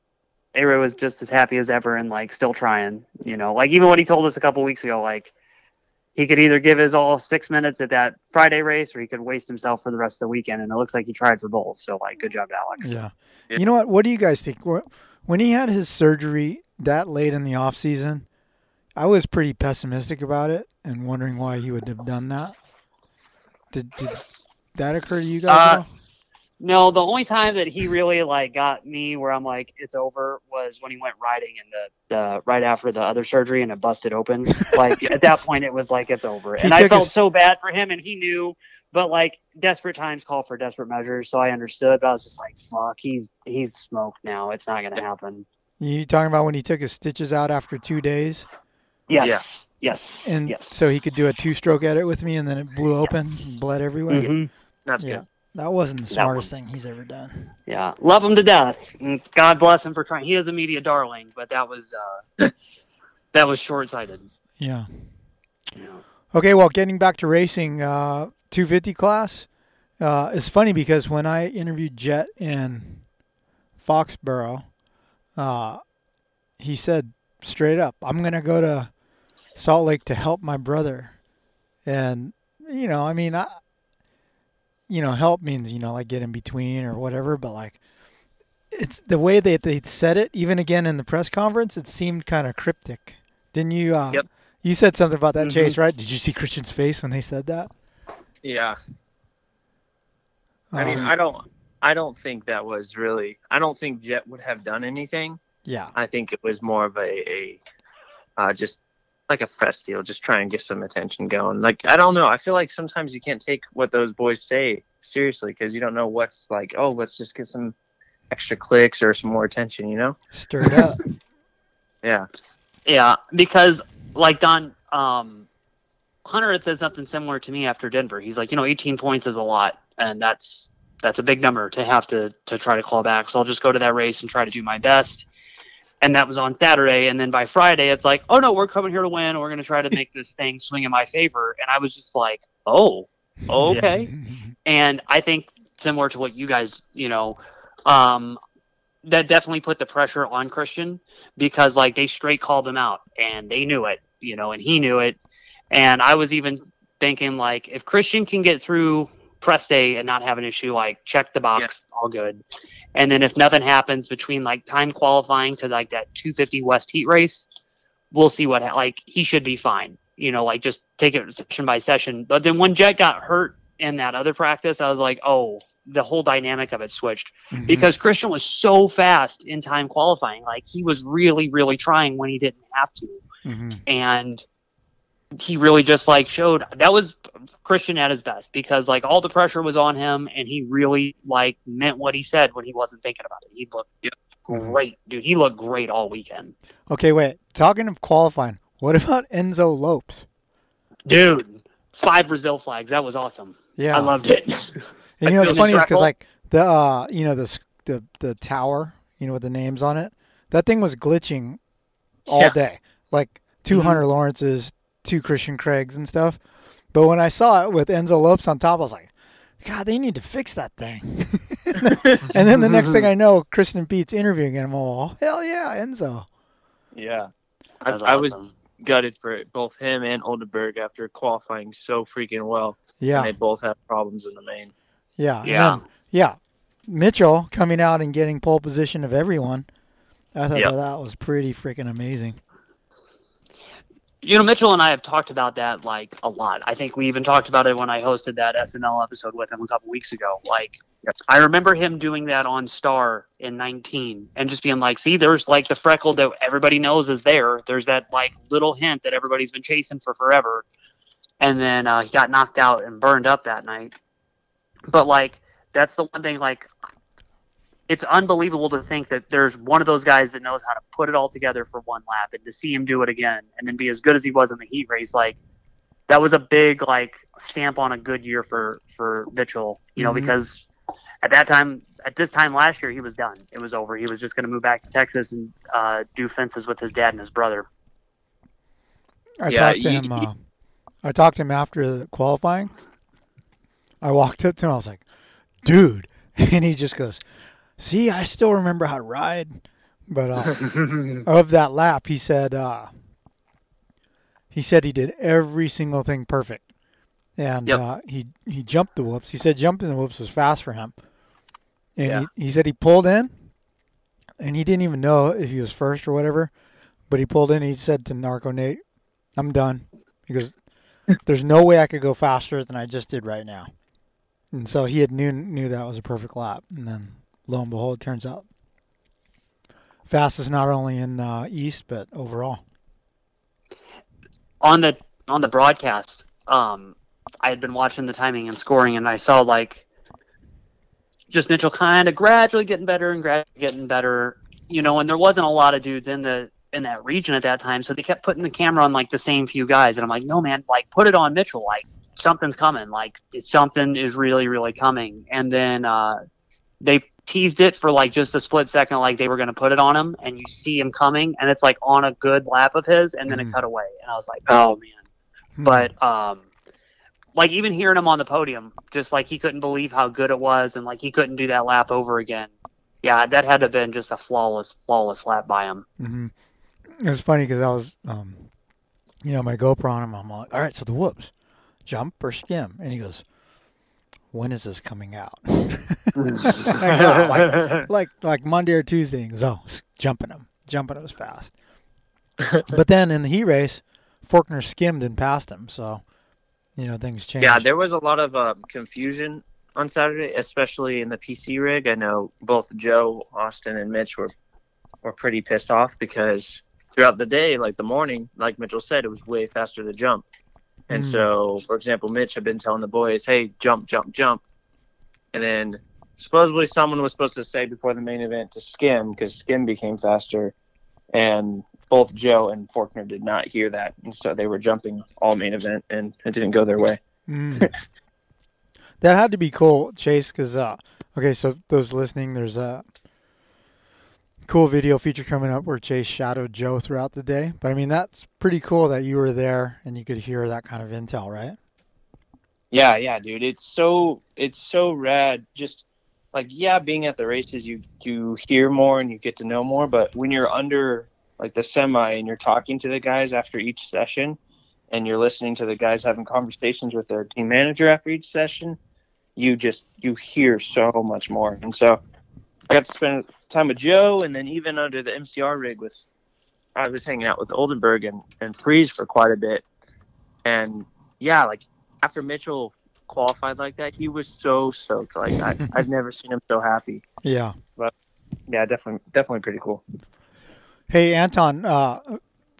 A Ray was just as happy as ever and like still trying. You know, like even what he told us a couple weeks ago, like he could either give his all six minutes at that Friday race, or he could waste himself for the rest of the weekend. And it looks like he tried for both. So like, good job, Alex. Yeah. You know what? What do you guys think? When he had his surgery that late in the off season, I was pretty pessimistic about it and wondering why he would have done that. Did, did that occur to you guys? at Uh, all? No, the only time that he really like got me where I'm like it's over was when he went riding in the, the right after the other surgery and it busted open. Like at that point it was like it's over. And I felt his- so bad for him and he knew but like desperate times call for desperate measures, so I understood, but I was just like, fuck, he's he's smoked now. It's not gonna happen. You talking about when he took his stitches out after two days? Yes. Yes. And yes. so he could do a two-stroke edit with me, and then it blew open, and bled everywhere. Mhm. That's yeah, good. That wasn't the smartest thing he's ever done. Yeah, love him to death. And God bless him for trying. He is a media darling, but that was uh, that was short sighted. Yeah. Okay, well, getting back to racing, uh, 250 class. Uh, it's funny because when I interviewed Jet in Foxborough, uh, he said straight up, "I'm gonna go to Salt Lake to help my brother," and you know, I mean, I, you know, help means you know like get in between or whatever, but like it's the way that they said it. Even again in the press conference, it seemed kind of cryptic. Didn't you? Uh, Yep. You said something about that, Mhm. Chase, right? Did you see Christian's face when they said that? Yeah. I mean, Um, I don't, I don't think that was really. I don't think Jet would have done anything. Yeah. I think it was more of a, a uh, just like a press deal, just try and get some attention going. Like I don't know. I feel like sometimes you can't take what those boys say seriously because you don't know what's like. Oh, let's just get some extra clicks or some more attention. You know? Stirred up. Yeah. Yeah, because like Don um, Hunter had said something similar to me after Denver. He's like, you know, 18 points is a lot, and that's that's a big number to have to to try to claw back. So I'll just go to that race and try to do my best. And that was on Saturday, and then by Friday, it's like, oh no, we're coming here to win. We're going to try to make this thing swing in my favor. And I was just like, oh, okay. And I think similar to what you guys, you know, um, that definitely put the pressure on Christian because like they straight called him out and they knew it, you know, and he knew it. And I was even thinking like if Christian can get through press day and not have an issue, like check the box, all good. And then if nothing happens between like time qualifying to like that 250 West heat race, we'll see what ha- like he should be fine. You know, like just take it session by session. But then when Jet got hurt in that other practice, I was like, oh, the whole dynamic of it switched because Christian was so fast in time qualifying. Like he was really, really trying when he didn't have to, Mm-hmm. and he really just like showed that was Christian at his best because like all the pressure was on him, and he really like meant what he said when he wasn't thinking about it. He looked great, dude. He looked great all weekend, Okay, wait. Talking of qualifying, what about Enzo Lopes? dude. Five Brazil flags. That was awesome. Yeah. I loved it. And you know it's funny is because like the uh, you know the the the tower, you know with the names on it, that thing was glitching all Yeah. day, like 2 Hunter Lawrences, two Christian Craigs and stuff. But when I saw it with Enzo Lopes on top, I was like, God, they need to fix that thing. and then the next thing I know, Kristen Pete's interviewing him. Oh, hell yeah, Enzo. Yeah. I, That's I was gutted for both him and Oldenburg after qualifying so freaking well. Yeah. And they both had problems in the main. Yeah. Yeah. then- yeah. Mitchell coming out and getting pole position of everyone. I thought Yep. that, that was pretty freaking amazing. You know, Mitchell and I have talked about that like a lot. I think we even talked about it when I hosted that SNL episode with him a couple weeks ago. Like, I remember him doing that on Star in 19 and just being like, see, there's like the freckle that everybody knows is there. There's that like little hint that everybody's been chasing for forever. And then uh, he got knocked out and burned up that night. But like, that's the one thing, like, it's unbelievable to think that there's one of those guys that knows how to put it all together for one lap and to see him do it again and then be as good as he was in the heat race like that was a big like stamp on a good year for for Mitchell you know Mhm. because at that time at this time last year he was done it was over he was just going to move back to Texas and uh, do fences with his dad and his brother I Yeah, talked to you- him. Uh, I talked to him after qualifying. I walked up to him. I was like, "Dude," and he just goes, "See, I still remember how to ride." But uh, of that lap, he said uh, he said he did every single thing perfect, and Yep. uh, he he jumped the whoops. He said jumping the whoops was fast for him, and Yeah. he, he said he pulled in, and he didn't even know if he was first or whatever, but he pulled in. and He said to Narco Nate, "I'm done." He goes, "There's no way I could go faster than I just did right now." And so he had knew knew that was a perfect lap, and then lo and behold, turns out fastest not only in the East but overall. on the on the broadcast, um, I had been watching the timing and scoring, and I saw like just Mitchell kind of gradually getting better and gradually getting better, you know. And there wasn't a lot of dudes in the in that region at that time, so they kept putting the camera on like the same few guys, and I'm like, no man, like put it on Mitchell, like something's coming, like something is really really coming. And then uh, they teased it for like just a split second, like they were going to put it on him, and you see him coming, and it's like on a good lap of his, and then it cut away, and I was like, oh man. But um, like even hearing him on the podium, just like he couldn't believe how good it was, and like he couldn't do that lap over again. Yeah, that had to have been just a flawless, flawless lap by him. Mm-hmm. It's funny because I was, um, you know, my GoPro on him. I'm like, all right, so the whoops, jump or skim, and he goes, "When is this coming out?" I know, like, like like Monday or Tuesday. He goes, "Oh, jumping him, jumping him was fast." but then in the heat race, Forkner skimmed and passed him. So, you know, things changed. Yeah, there was a lot of uh, confusion on Saturday, especially in the PC rig. I know both Joe, Austin, and Mitch were were pretty pissed off because throughout the day, like the morning, like Mitchell said, it was way faster to jump. And Mm. so, for example, Mitch had been telling the boys, "Hey, jump, jump, jump," and then supposedly someone was supposed to say before the main event to skim because skim became faster, and both Joe and Forkner did not hear that, and so they were jumping all main event, and it didn't go their way. Mm. that had to be cool, Chase. Because uh, okay, so those listening, there's a cool video feature coming up where Chase shadowed Joe throughout the day. But I mean, that's pretty cool that you were there and you could hear that kind of intel, right? Yeah, yeah, dude. It's so it's so rad. Just like yeah, being at the races, you you hear more and you get to know more. But when you're under like the semi and you're talking to the guys after each session, and you're listening to the guys having conversations with their team manager after each session, you just you hear so much more. And so I got to spend time with Joe, and then even under the MCR rig with I was hanging out with Oldenburg and and Friese for quite a bit. And yeah, like after Mitchell qualified like that, he was so stoked. Like I, I've never seen him so happy. Yeah. But yeah, definitely, definitely pretty cool. Hey, Anton, uh,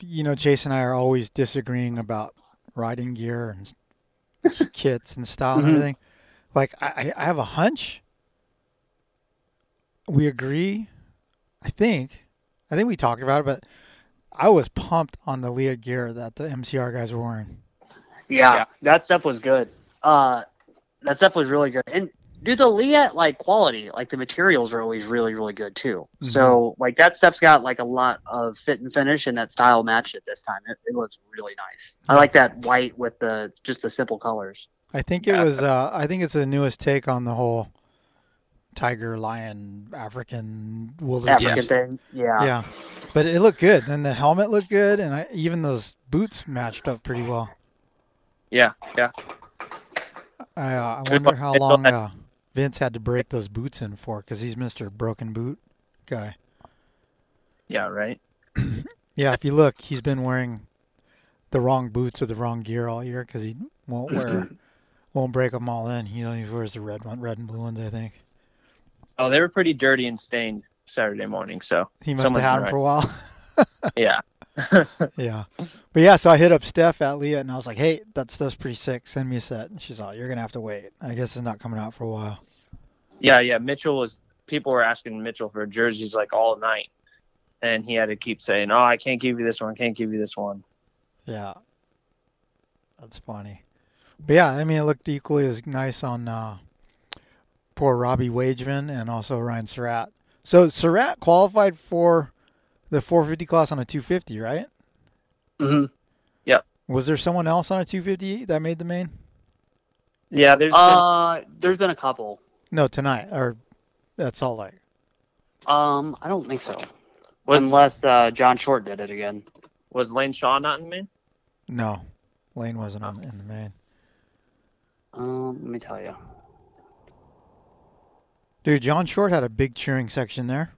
you know, Chase and I are always disagreeing about riding gear and kits and style and Mhm. everything. Like, I, I- I have a hunch. We agree. I think. I think we talked about it, but I was pumped on the Leatt gear that the MCR guys were wearing. Yeah, that stuff was good. Uh, that stuff was really good. And do the Leatt like quality, like the materials are always really, really good too. So like that stuff's got like a lot of fit and finish, and that style matched it this time. It, it looks really nice. I like that white with the just the simple colors. I think it was. Uh, I think it's the newest take on the whole tiger, lion, African wilderness African thing. Yeah. Yeah, but it looked good. Then the helmet looked good, and I, even those boots matched up pretty well. Yeah, yeah. I, uh, I wonder how long uh, Vince had to break those boots in for, because he's Mister Broken Boot guy. Yeah, right. Yeah, if you look, he's been wearing the wrong boots or the wrong gear all year because he won't wear, won't break them all in. He only wears the red one, red and blue ones, I think. Oh, they were pretty dirty and stained Saturday morning. So He must have had them for a while. Yeah. yeah. But yeah, so I hit up Steph at Leatt and I was like, hey, that stuff's pretty sick. Send me a set. And she's like, you're going to have to wait. I guess it's not coming out for a while. Yeah, yeah. Mitchell was. People were asking Mitchell for jerseys like all night, and he had to keep saying, "Oh, I can't give you this one. Can't give you this one." Yeah. That's funny. But yeah, I mean, it looked equally as nice on uh, poor Robbie Wageman and also Ryan Surratt. So Surratt qualified for the 450 class on a 250, right? Mm-hmm. Yep. Was there someone else on a 250 that made the main? Yeah, there's Uh, there's been a couple. No, tonight or that's Salt Lake. Um, I don't think so. Unless uh, John Short did it again. Was Lane Shaw not in the main? No, Lane wasn't on, in the main. Um, let me tell you. Dude, John Short had a big cheering section there.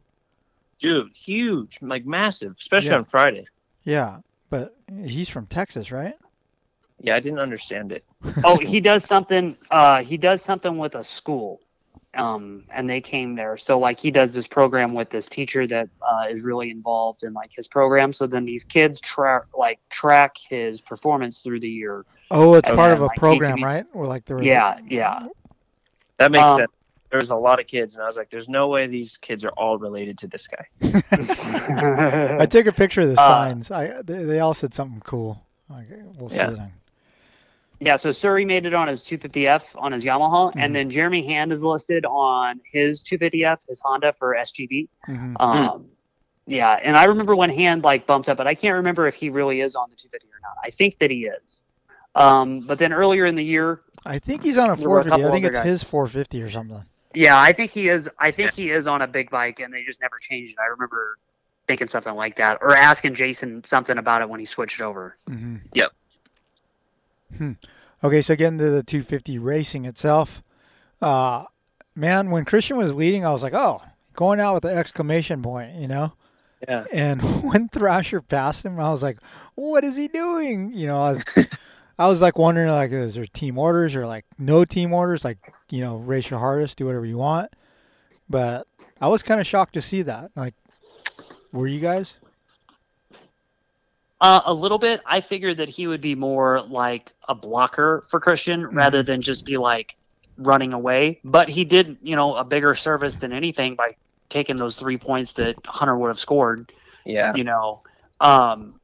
Dude, huge, like massive, especially Yeah. on Friday. Yeah, but he's from Texas, right? Yeah, I didn't understand it. oh, he does something. Uh, he does something with a school, um, and they came there. So like he does this program with this teacher that uh, is really involved in like his program. So then these kids track like track his performance through the year. Oh, it's And part then, of a like, program, ATV right? Or like the Yeah, yeah. That makes Um, sense. There was a lot of kids, and I was like, "There's no way these kids are all related to this guy." I took a picture of the Uh, signs. I they, they all said something cool. Like, we'll Yeah. see them. Yeah, so Surrey made it on his 250F on his Yamaha, Mm-hmm. and then Jeremy Hand is listed on his 250F, his Honda for SGB. Mhm. Um, yeah, and I remember when Hand like bumped up, but I can't remember if he really is on the 250 or not. I think that he is. Um, but then earlier in the year, I think he's on a There were a 450. I think it's guys. his 450 or something. Yeah, I think he is. I think he is on a big bike, and they just never changed it. I remember thinking something like that, or asking Jason something about it when he switched over. hmm Yep. Hmm. Okay, so getting to the 250 racing itself, uh, man, when Christian was leading, I was like, oh, going out with the exclamation point, you know. Yeah. And when Thrasher passed him, I was like, what is he doing? You know, I was, I was like wondering, like, is there team orders or like no team orders? Like, you know, race your hardest, do whatever you want. But I was kind of shocked to see that. Like, were you guys? Uh, a little bit. I figured that he would be more like a blocker for Christian rather than just be like running away. But he did, you know, a bigger service than anything by taking those three points that Hunter would have scored. Yeah. You know, um,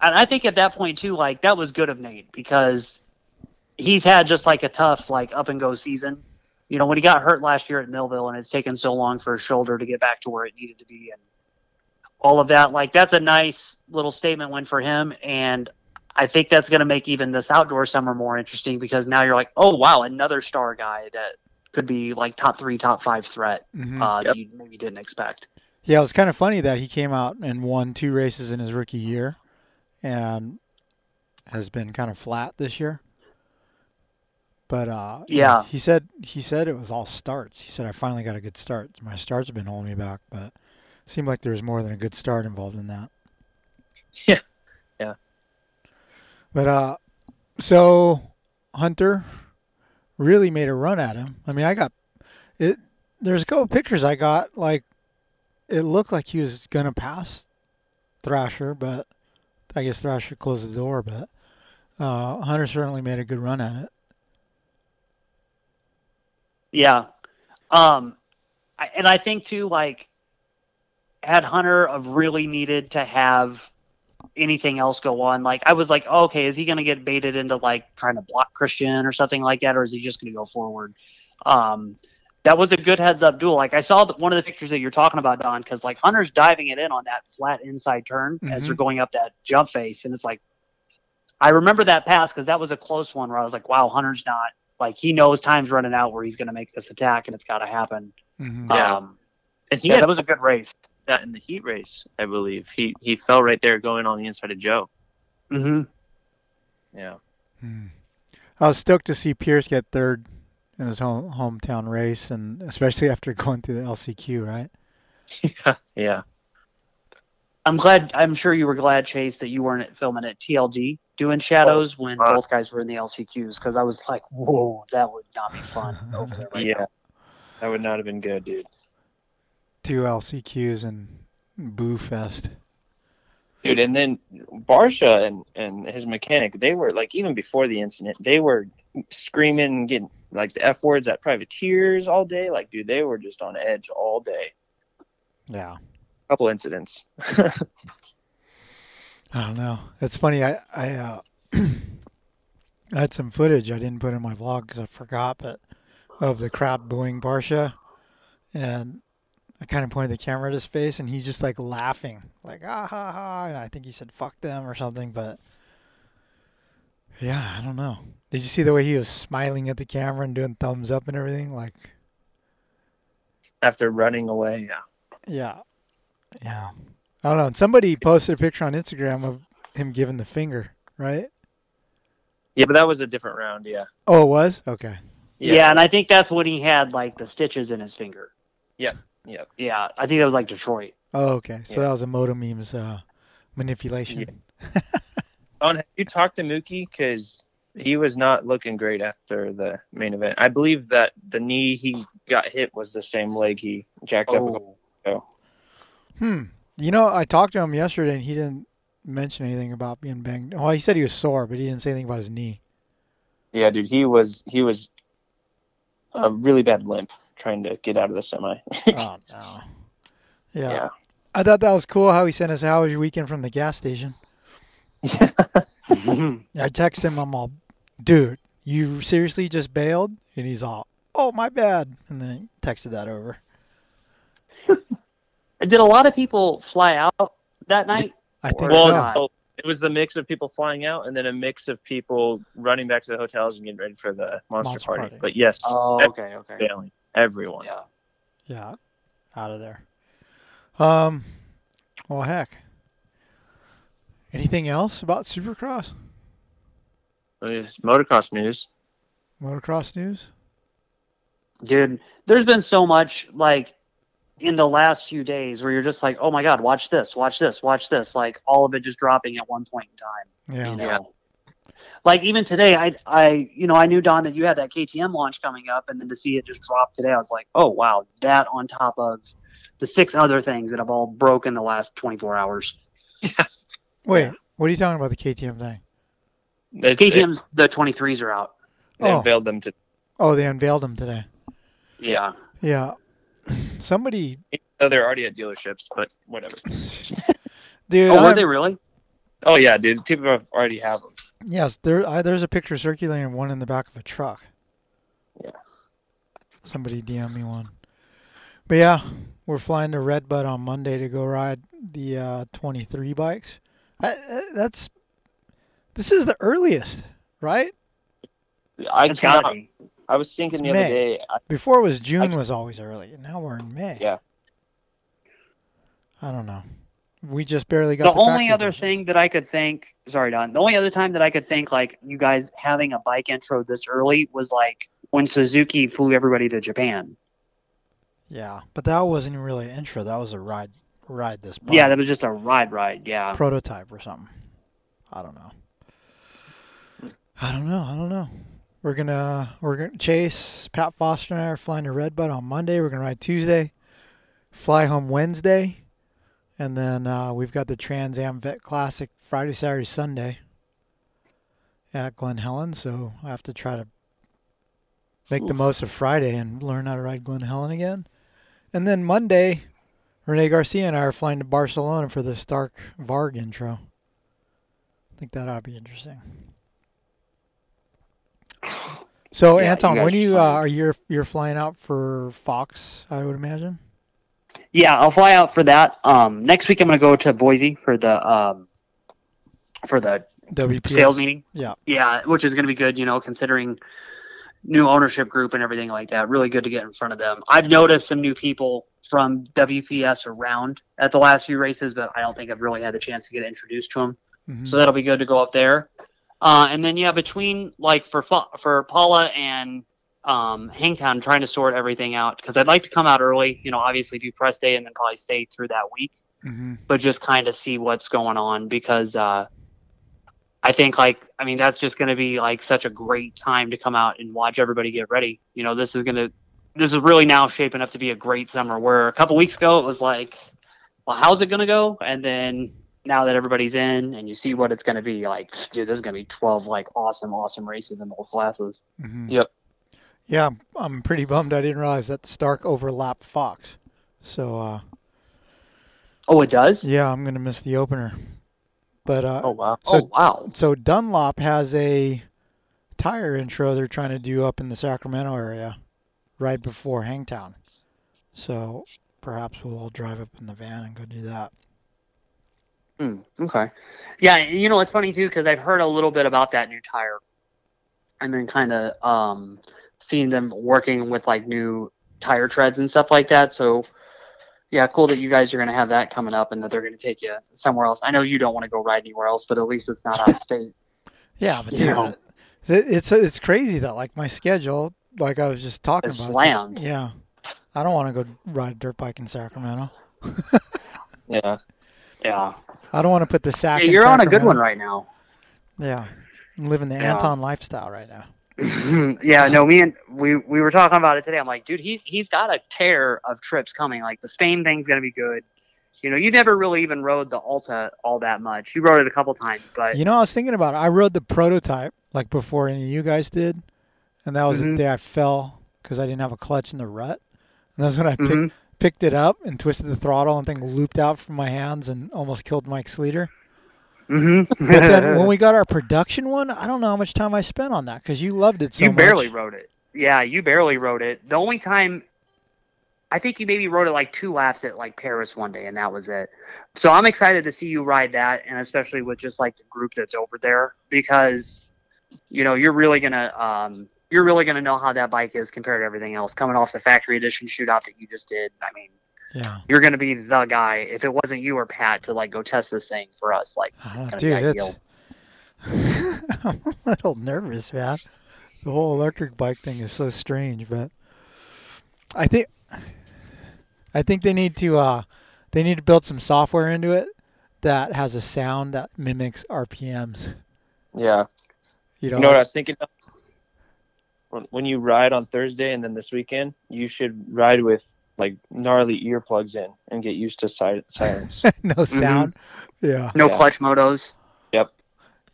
and I think at that point too, like that was good of Nate because he's had just like a tough like up and go season. You know, when he got hurt last year at Millville, and it's taken so long for his shoulder to get back to where it needed to be, and all of that. Like that's a nice little statement win for him, and I think that's going to make even this outdoor summer more interesting because now you're like, oh wow, another star guy that could be like top three, top five threat mm-hmm. uh, that you maybe didn't expect. Yeah, it was kind of funny that he came out and won two races in his rookie year and has been kind of flat this year. But uh Yeah. he said he said it was all starts. He said I finally got a good start. My starts have been holding me back, but it seemed like there was more than a good start involved in that. Yeah. Yeah. But uh so Hunter really made a run at him. I mean, I got it there's a couple pictures I got like it looked like he was going to pass Thrasher, but I guess Thrasher closed the door, but uh Hunter certainly made a good run at it. Yeah. Um, I, and I think too, like, had Hunter have really needed to have anything else go on, like, I was like, oh, okay, is he going to get baited into like trying to block Christian or something like that, or is he just going to go forward? Um, that was a good heads up duel. Like I saw the, one of the pictures that you're talking about, Don, because like Hunter's diving it in on that flat inside turn as Mhm. they're going up that jump face, and it's like I remember that pass because that was a close one where I was like, wow, Hunter's not like he knows time's running out where he's going to make this attack and it's got to happen. Mm-hmm. Yeah. Um, And he yeah, had that was a good race. that in the heat race, I believe. He he fell right there going on the inside of Joe. Mm-hmm. Yeah. I was stoked to see Pierce get third in his home hometown race and especially after going through the LCQ, right? yeah. I'm glad. I'm sure you were glad, Chase, that you weren't filming at TLD doing shadows when uh, both guys were in the LCQs because I was like, whoa, that would not be fun over there right yeah. now. That would not have been good, dude. Two LCQs and Boo Fest. Dude, and then Barcia and, and his mechanic, they were like even before the incident, they were screaming and getting like the F words at privateers all day. Like, dude, they were just on edge all day. Yeah. A couple incidents. I don't know. It's funny. I I, uh, I had some footage I didn't put in my vlog because I forgot, but of the crowd booing Barcia, and I kind of pointed the camera at his face, and he's just like laughing, like ah ha ha, and I think he said "fuck them" or something. But yeah, I don't know. Did you see the way he was smiling at the camera and doing thumbs up and everything? Like After running away, yeah. yeah, yeah. I don't know. And somebody posted a picture on Instagram of him giving the finger, right? Yeah, but that was a different round, yeah. Oh, it was okay. Yeah. and I think that's when he had like the stitches in his finger. Yeah, Yep. Yeah, I think that was like Detroit. Oh, okay. So Yeah. that was a Moto memes uh, manipulation. Don, have you talked to Mookie? Because he was not looking great after the main event. I believe that the knee he got hit was the same leg he jacked up. a couple ago. Hmm. You know, I talked to him yesterday, and he didn't mention anything about being banged. Well, he said he was sore, but he didn't say anything about his knee. Yeah, dude, he was he was a really bad limp trying to get out of the semi. oh no. Yeah. Yeah. I thought that was cool how he sent us how was your weekend from the gas station. Yeah. I text him, I'm all, dude, you seriously just bailed? And he's all, oh, my bad. And then he texted that over. Did a lot of people fly out that night? I think well, so. no, it was the mix of people flying out and then a mix of people running back to the hotels and getting ready for the monster, Monster party. party. But yes, Oh, okay, okay. failing everyone. Yeah. Yeah, out of there. Um, well, heck. Anything else about Supercross? It's motocross news. Motocross news? Dude, there's been so much like in the last few days where you're just like, oh my god, watch this, watch this, watch this. Like all of it just dropping at one point in time. Yeah. You know? Like even today, I I you know I knew Don that you had that KTM launch coming up, and then to see it just drop today, I was like, oh wow, that on top of the six other things that have all broken the last 24 hours. Wait, what are you talking about the KTM thing? The KTM, the 23s are out. They Oh. unveiled them to. Oh, they unveiled them today. Yeah. Yeah. Somebody, Oh, they're already at dealerships, but whatever. dude. oh, were they really? Oh yeah, dude. People have already have them. Yes, there. I, there's a picture circulating, one in the back of a truck. Yeah. Somebody DM me one. But yeah, we're flying to Redbud on Monday to go ride the uh, 23 bikes. I, I, that's this is the earliest, right? I It's cannot. Be. I was thinking It's the other day. I, Before it was June was always early, and now we're in May. yeah. I don't know. We just barely got the, the, only other edition. thing that I could think, sorry, Don, the only other time that I could think like you guys having a bike intro this early was like when Suzuki flew everybody to Japan. Yeah, but that wasn't really an intro. That was a ride, ride this. Bike. Yeah, that was just a ride, ride. Yeah. prototype or something. I don't know. I don't know. I don't know. We're gonna we're gonna Chase, Pat Foster and I are flying to Redbud on Monday. We're gonna ride Tuesday, fly home Wednesday, and then uh, we've got the Trans Am Vet Classic Friday, Saturday, Sunday at Glen Helen. So I have to try to make the most of Friday and learn how to ride Glen Helen again. And then Monday, Renee Garcia and I are flying to Barcelona for the Stark Varg intro. I think that ought to be interesting. So Yeah, Anton, when are you uh, are you you're flying out for Fox? I would imagine. Yeah, I'll fly out for that. Um, next week I'm gonna go to Boise for the um, for the WPS. sales meeting. Yeah. Yeah, which is gonna be good. You know, considering new ownership group and everything like that. Really good to get in front of them. I've noticed some new people from WPS around at the last few races, but I don't think I've really had the chance to get introduced to them. Mhm. So that'll be good to go up there. Uh, and then yeah, between like for for Pala and um, Hangtown, trying to sort everything out because I'd like to come out early. You know, obviously do press day and then probably stay through that week, Mhm. but just kind of see what's going on because uh, I think like I mean that's just going to be like such a great time to come out and watch everybody get ready. You know, this is gonna this is really now shaping up to be a great summer. Where a couple weeks ago it was like, well, how's it gonna go? And then now that everybody's in and you see what it's gonna be, like, dude, there's gonna be twelve like awesome, awesome races in both classes. Mhm. Yep. Yeah, I'm- I'm pretty bummed. I didn't realize that Stark overlapped Fox. So uh, Oh, it does. yeah, I'm gonna miss the opener. But uh, Oh wow. So, oh wow. So Dunlop has a tire intro they're trying to do up in the Sacramento area, right before Hangtown. So perhaps we'll all drive up in the van and go do that. Hmm, okay. Yeah, you know it's funny too because I've heard a little bit about that new tire, and then kind of um, seeing them working with like new tire treads and stuff like that. So, yeah, cool that you guys are going to have that coming up and that they're going to take you somewhere else. I know you don't want to go ride anywhere else, but at least it's not out of state. Yeah, but You dude, know. it's it's crazy though. Like my schedule, like I was just talking It's about. slammed. yeah, I don't want to go ride dirt bike in Sacramento. Yeah. Yeah. I don't want to put the sack. Yeah, you're on a good one right now. Yeah, I'm living the Yeah. Anton lifestyle right now. yeah, no, me and we we were talking about it today. I'm like, dude, he's he's got a tear of trips coming. Like the Spain thing's gonna be good. You know, you never really even rode the Alta all that much. You rode it a couple times, but You know, I was thinking about it. I rode the prototype like before any of you guys did, and that was Mhm. the day I fell because I didn't have a clutch in the rut. And that's when I pick, Mhm. Picked it up and twisted the throttle, and thing looped out from my hands and almost killed Mike Sleeter. Mhm. but then when we got our production one, I don't know how much time I spent on that because you loved it so you much. barely rode it. Yeah, you barely rode it. The only time I think you maybe rode it like two laps at like Perris one day, and that was it. So I'm excited to see you ride that, and especially with just like the group that's over there, because you know you're really gonna um, you're really gonna know how that bike is compared to everything else. Coming off the factory edition shootout that you just did, I mean, Yeah. you're gonna be the guy. If it wasn't you or Pat to like go test this thing for us, like I don't it's know, gonna dude, be it's. ideal. I'm a little nervous, man. The whole electric bike thing is so strange, but I think I think they need to uh they need to build some software into it that has a sound that mimics RPMs. Yeah. You You know, know what I was thinking of? When, when you ride on Thursday and then this weekend, you should ride with like gnarly earplugs in and get used to si- silence. no sound. Yeah. No Yeah. clutch motos. Yep.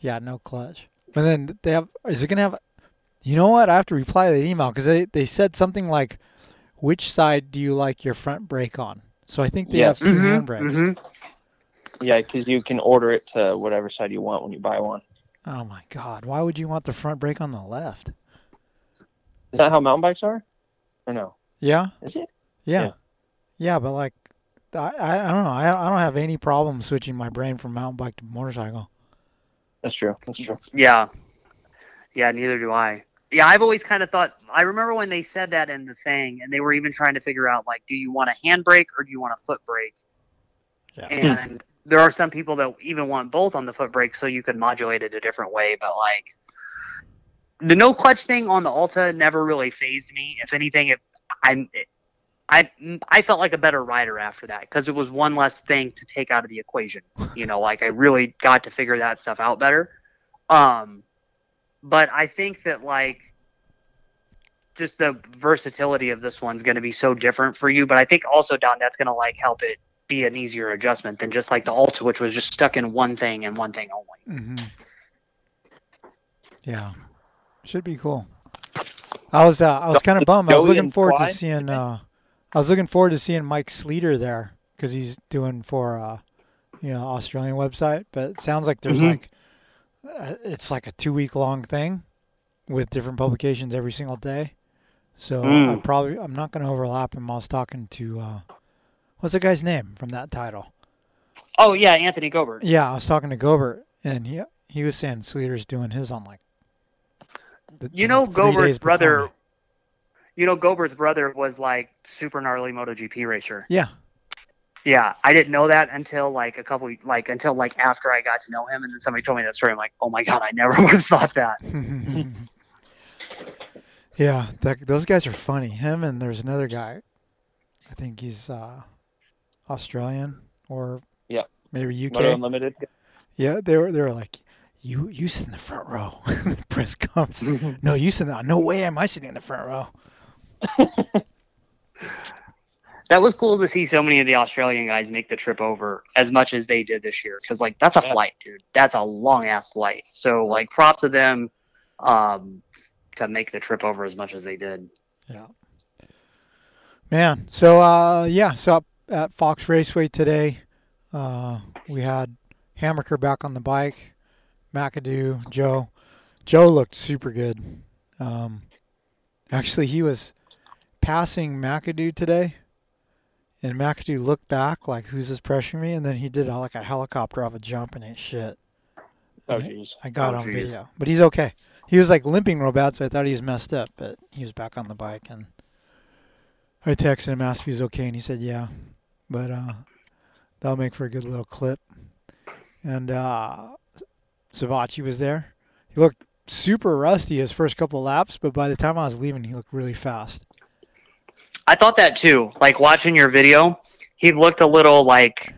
Yeah, no clutch. And then they have. Is it gonna have? You know what? I have to reply to that email because they they said something like, "Which side do you like your front brake on?" So I think they Yes. have 2 Mhm, handbrakes. mhm. Yeah, because you can order it to whatever side you want when you buy one. Oh my God! Why would you want the front brake on the left? Is that how mountain bikes are? Or no? Yeah, Is it? yeah, Yeah. yeah. but like, I I, I don't know. I I don't have any problem switching my brain from mountain bike to motorcycle. That's true. That's true. Yeah. Yeah, neither do I. Yeah, I've always kind of thought. I remember when they said that in the thing, and they were even trying to figure out like, do you want a handbrake or do you want a foot brake? Yeah. Hmm. And there are some people that even want both on the foot brake, so you could modulate it a different way. But like, the no clutch thing on the Alta never really phased me. If anything, it I I I felt like a better rider after that because it was one less thing to take out of the equation. You know, like I really got to figure that stuff out better. Um, but I think that like just the versatility of this one's going to be so different for you. But I think also Don, that's going to like help it be an easier adjustment than just like the Alta, which was just stuck in one thing and one thing only. hmm Yeah, should be cool. I was uh, I was kind of bummed. I was looking forward to seeing uh, I was looking forward to seeing Mike Sleeter there because he's doing for uh, you know Australian website. But it sounds like there's Mhm. like uh, it's like a two week long thing with different publications every single day. So I Mm. probably I'm not going to overlap him. I was talking to uh, what's the guy's name from that title? Oh yeah, Anthony Gobert. Yeah, I was talking to Gobert, and he he was saying Sleeter's doing his on like. The- You know, three Gobert's days before brother. You know, Gobert's brother was like super gnarly MotoGP racer. Yeah, Yeah, I didn't know that until like a couple, like until like after I got to know him, and then somebody told me that story. I'm like, oh my god, I never would have thought that. yeah, that, those guys are funny. Him and there's another guy. I think he's uh, Australian or yeah, maybe UK. Moto Unlimited. Yeah, they were they were like, you you sit in the front row. the press comes. no, you sit. in the- No way am I sitting in the front row. That was cool to see so many of the Australian guys make the trip over as much as they did this year. Because like that's a Yeah. flight, dude. That's a long ass flight. So like props to them um, to make the trip over as much as they did. Yeah. Man, so uh, yeah, so up at Fox Raceway today, uh, we had Hammaker back on the bike, McAdoo, Joe. Joe looked super good. Um, actually, he was passing McAdoo today, and McAdoo looked back like, "Who's this pressuring me?" And then he did uh, like a helicopter off a jump and ate shit. Oh jeez. I got Oh, on jeez. video, but he's okay. He was like limping real bad, so I thought he was messed up, but he was back on the bike. And I texted him, asked if he was okay, and he said yeah. But uh, that'll make for a good little clip. And uh, Savatgy was there. He looked super rusty his first couple laps, but by the time I was leaving, he looked really fast. I thought that too. Like watching your video, he looked a little like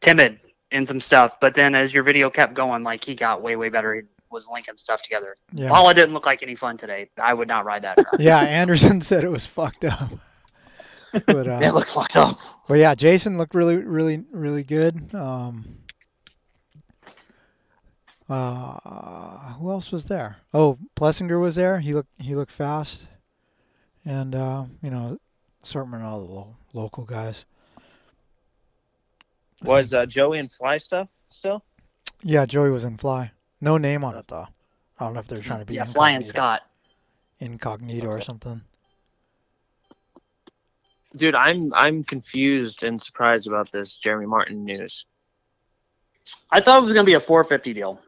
timid in some stuff, but then as your video kept going, like he got way way better. He was linking stuff together. Yeah. Pala didn't look like any fun today. I would not ride that track. Yeah, Anderson said it was fucked up. But uh, it looked fucked up. But yeah, Jason looked really, really, really good. Um, uh, who else was there? Oh, Plessinger was there. He looked he looked fast, and uh, you know, assortment of all the lo- local guys. Was uh, Joey in fly stuff still? Yeah, Joey was in fly. No name on it though. I don't know if they're trying to be Yeah, Flying incognito- Scott. incognito or something. Dude, I'm I'm confused and surprised about this Jeremy Martin news. I thought it was going to be a 450 deal.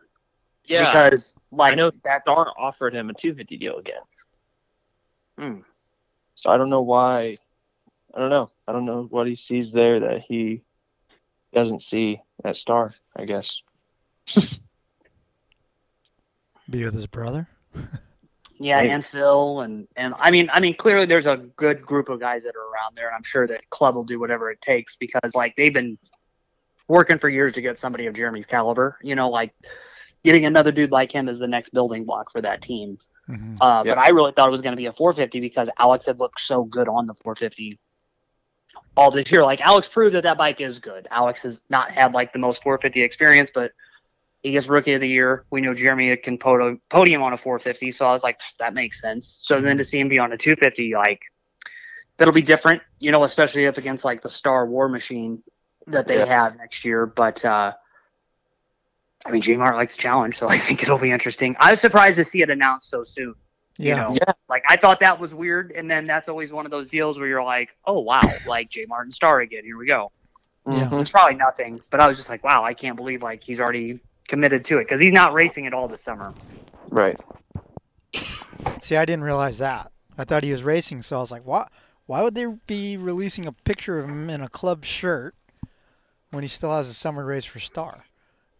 Yeah, Because, like, I know that Star offered him a 250 deal again. Hmm. So I don't know why. I don't know. I don't know what he sees there that he doesn't see at Star. I guess. Be with his brother. Yeah, Right. and Phil and and I mean I mean clearly there's a good group of guys that are around there and I'm sure that club will do whatever it takes because like they've been working for years to get somebody of Jeremy's caliber. You know, like getting another dude like him is the next building block for that team. Mhm. Uh, Yep. But I really thought it was going to be a 450 because Alex had looked so good on the 450 all this year. Like Alex proved that that bike is good. Alex has not had like the most 450 experience, but he gets rookie of the year. We know Jeremy can podi- podium on a 450, so I was like, that makes sense. So then to see him be on a 250, like that'll be different, you know, especially up against like the Star War Machine that they Yeah. have next year. But uh, I mean, J Mart likes challenge, so I think it'll be interesting. I was surprised to see it announced so soon. Yeah. You know, like I thought that was weird, and then that's always one of those deals where you're like, oh wow, like J Martin Star again. Here we go. Mm-hmm. Yeah. It's probably nothing, but I was just like, wow, I can't believe like he's already committed to it because he's not racing at all this summer. Right. See, I didn't realize that. I thought he was racing, so I was like, "What? Why would they be releasing a picture of him in a club shirt when he still has a summer race for Star?"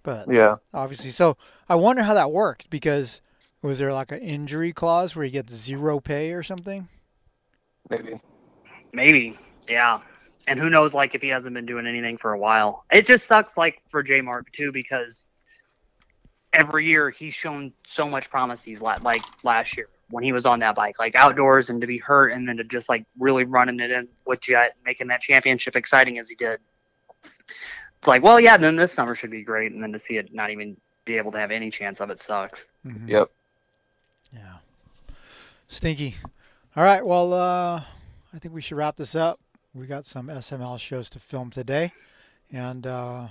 But Yeah. obviously, so I wonder how that worked because was there like an injury clause where he gets zero pay or something? Maybe. Maybe, yeah. And who knows, like if he hasn't been doing anything for a while. It just sucks, like for J Mart too, because every year he's shown so much promise. These la- like last year when he was on that bike, like outdoors, and to be hurt, and then to just like really running it in with Jett, making that championship exciting as he did. It's like, well, yeah, then this summer should be great, and then to see it not even be able to have any chance of it sucks. Mhm. Yep. Yeah. Stinky. All right. Well, uh, I think we should wrap this up. We got some SML shows to film today, and uh,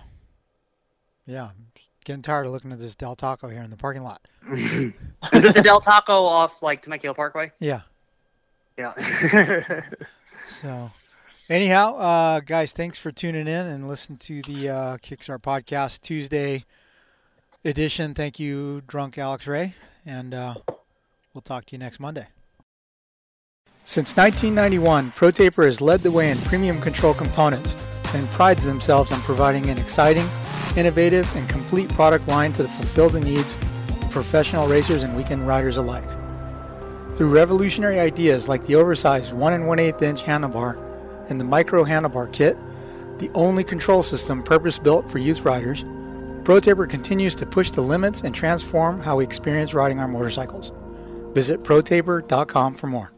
yeah, I'm getting tired of looking at this Del Taco here in the parking lot. Is it the Del Taco off like Temecula Parkway? Yeah. Yeah. So, anyhow, uh, guys, thanks for tuning in and listen to the uh, Kickstart podcast Tuesday edition. Thank you, drunk Alex Ray, and uh, we'll talk to you next Monday. Since 1991, ProTaper has led the way in premium control components and prides themselves on providing an exciting, innovative, and complete product line to fulfill the needs of professional racers and weekend riders alike. Through revolutionary ideas like the oversized 1 and 1 8 inch handlebar and the micro handlebar kit, the only control system purpose built for youth riders, ProTaper continues to push the limits and transform how we experience riding our motorcycles. Visit protaper.com for more.